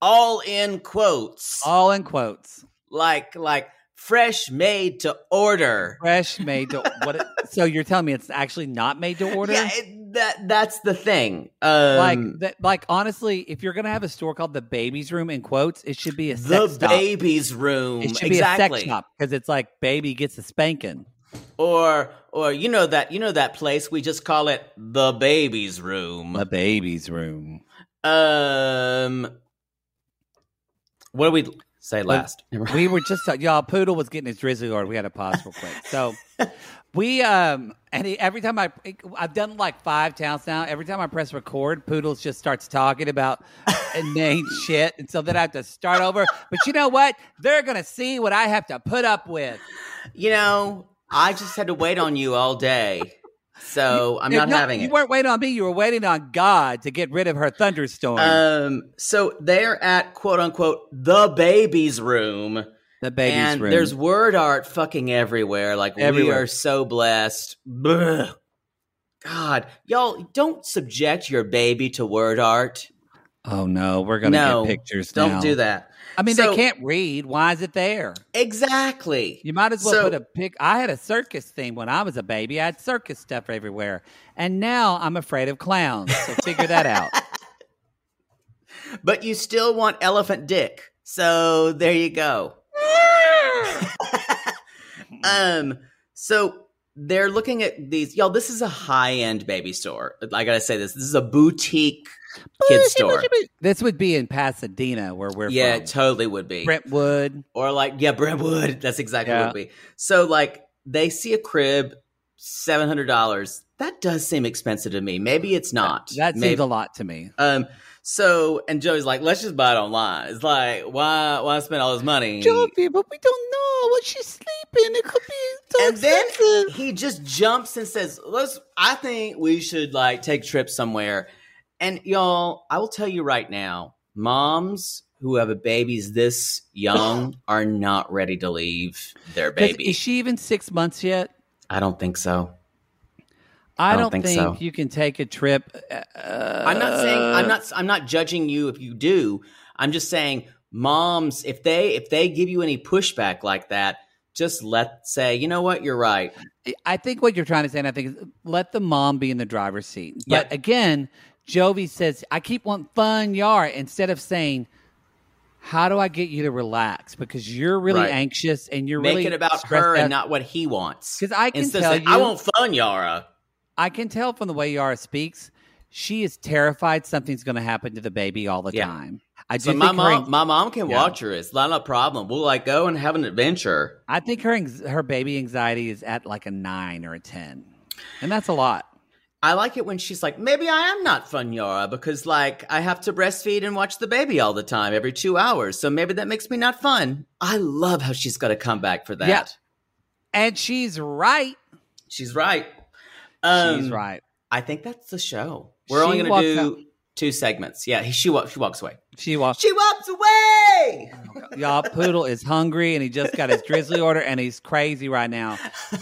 All in quotes all in quotes. like like fresh made to order. Fresh made to what? <laughs> so you're telling me it's actually not made to order? Yeah, it, that that's the thing. Um, like that, like honestly, if you're gonna have a store called the Baby's Room in quotes, it should be a the baby's room. It should exactly. be a sex shop because it's like baby gets a spanking. Or or you know that you know that place we just call it the baby's room. The Baby's Room. Um, what do we say last? <laughs> We were just y'all. Poodle was getting his Drizly lord. We had to pause real quick. So <laughs> we um and he, every time I I've done like five towns now. Every time I press record, Poodles just starts talking about <laughs> inane shit, and so then I have to start over. But you know what? They're gonna see what I have to put up with. you know, I just had to wait on you all day, so I'm not no, having you it. You weren't waiting on me. You were waiting on God to get rid of her thunderstorm. Um, so they're at quote unquote the baby's room. the baby's and room. there's word art fucking everywhere. Like we Everywhere. are so blessed. Blech. God, y'all don't subject your baby to word art. oh no, we're gonna no, get pictures. Don't now. do that. I mean, So- they can't read. Why is it there? Exactly. You might as well So- put a pic. I had a circus theme when I was a baby. I had circus stuff everywhere, and now I'm afraid of clowns. So figure that out. <laughs> But you still want elephant dick. So there you go. <laughs> <laughs> um, so they're looking at these. Y'all, this is a high end baby store. I gotta say this. This is a boutique kid store. This would be in Pasadena, where we're Yeah, from. it totally would be. Brentwood. or like yeah brentwood that's exactly Yeah. what it would be so like they see a crib $700 that does seem expensive to me. Maybe it's not. That Maybe- seems a lot to me. Um. So, and Jovi's like, let's just buy it online. It's like, why, why spend all this money? Joey, but we don't know what she's sleeping. It could be so and then expensive. he just jumps and says, "Let's. I think we should like take trips somewhere." And y'all, I will tell you right now, moms who have a babies this young <laughs> are not ready to leave their baby. Is she even six months yet? I don't think so. I, don't don't, think think, so. you can take a trip. Uh, I'm not saying I'm not I'm not judging you if you do. I'm just saying moms if they if they give you any pushback like that, just let say, "You know what? You're right." I think what you're trying to say, and I think, is let the mom be in the driver's seat. But Yep. again, Jovi says, I keep wanting fun Yara instead of saying, how do I get you to relax? Because you're really Right. anxious and you're Make really it about her out. and not what he wants. Because I can Instead of tell saying, you- I want fun, Yara. I can tell from the way Yara speaks, she is terrified something's going to happen to the baby all the Yeah. time. I do So my her, mom, my mom can Yeah. watch her. It's not a problem. We'll like go and have an adventure. I think her her baby anxiety is at like a nine or a ten, and that's a lot. I like it when she's like, maybe I am not fun, Yara, because like I have to breastfeed and watch the baby all the time, every two hours. So maybe that makes me not fun. I love how she's got to come back for that. Yeah. And she's right. She's right. Um, she's right. I think that's the show. We're She only going to do out- two segments. Yeah, she walks. She walks away. She walks. She walks away. Y'all, Poodle is hungry and he just got his <laughs> Drizly order and he's crazy right now.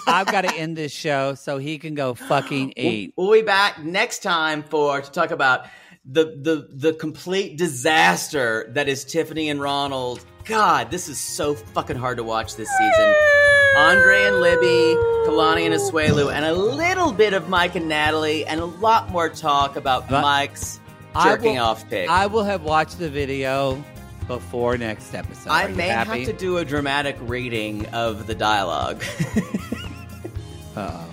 I've got to end this show so he can go fucking <gasps> eat. We'll be back next time for to talk about the the the complete disaster that is Tiffany and Ronald. God, this is so fucking hard to watch this season. <laughs> Andre and Libby, Kalani and Asuelu, and a little bit of Mike and Natalie, and a lot more talk about But Mike's jerking will- off pic. I will have watched the video before next episode. I may happy? have to do a dramatic reading of the dialogue. <laughs> Uh-oh.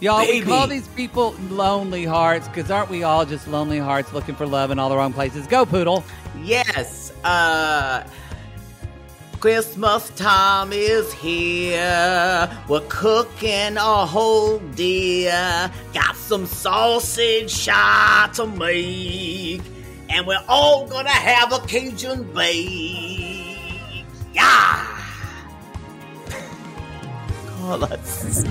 Y'all, we Baby. call these people lonely hearts because aren't we all just lonely hearts looking for love in all the wrong places? Go, Poodle. Yes. Uh Christmas time is here. We're cooking a whole deer. Got some sausage shy to make. And we're all gonna have a Cajun bake. Yeah! <laughs> Call us.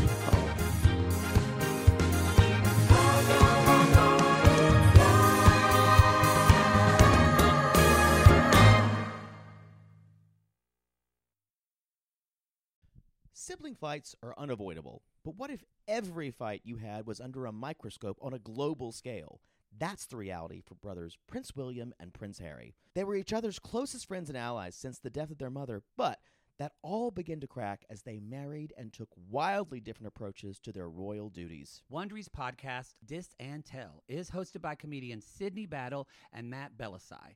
Sibling fights are unavoidable, but what if every fight you had was under a microscope on a global scale? That's the reality for brothers Prince William and Prince Harry. They were each other's closest friends and allies since the death of their mother, but that all began to crack as they married and took wildly different approaches to their royal duties. Wondery's podcast, Dis and Tell, is hosted by comedians Sydney Battle and Matt Bellassai.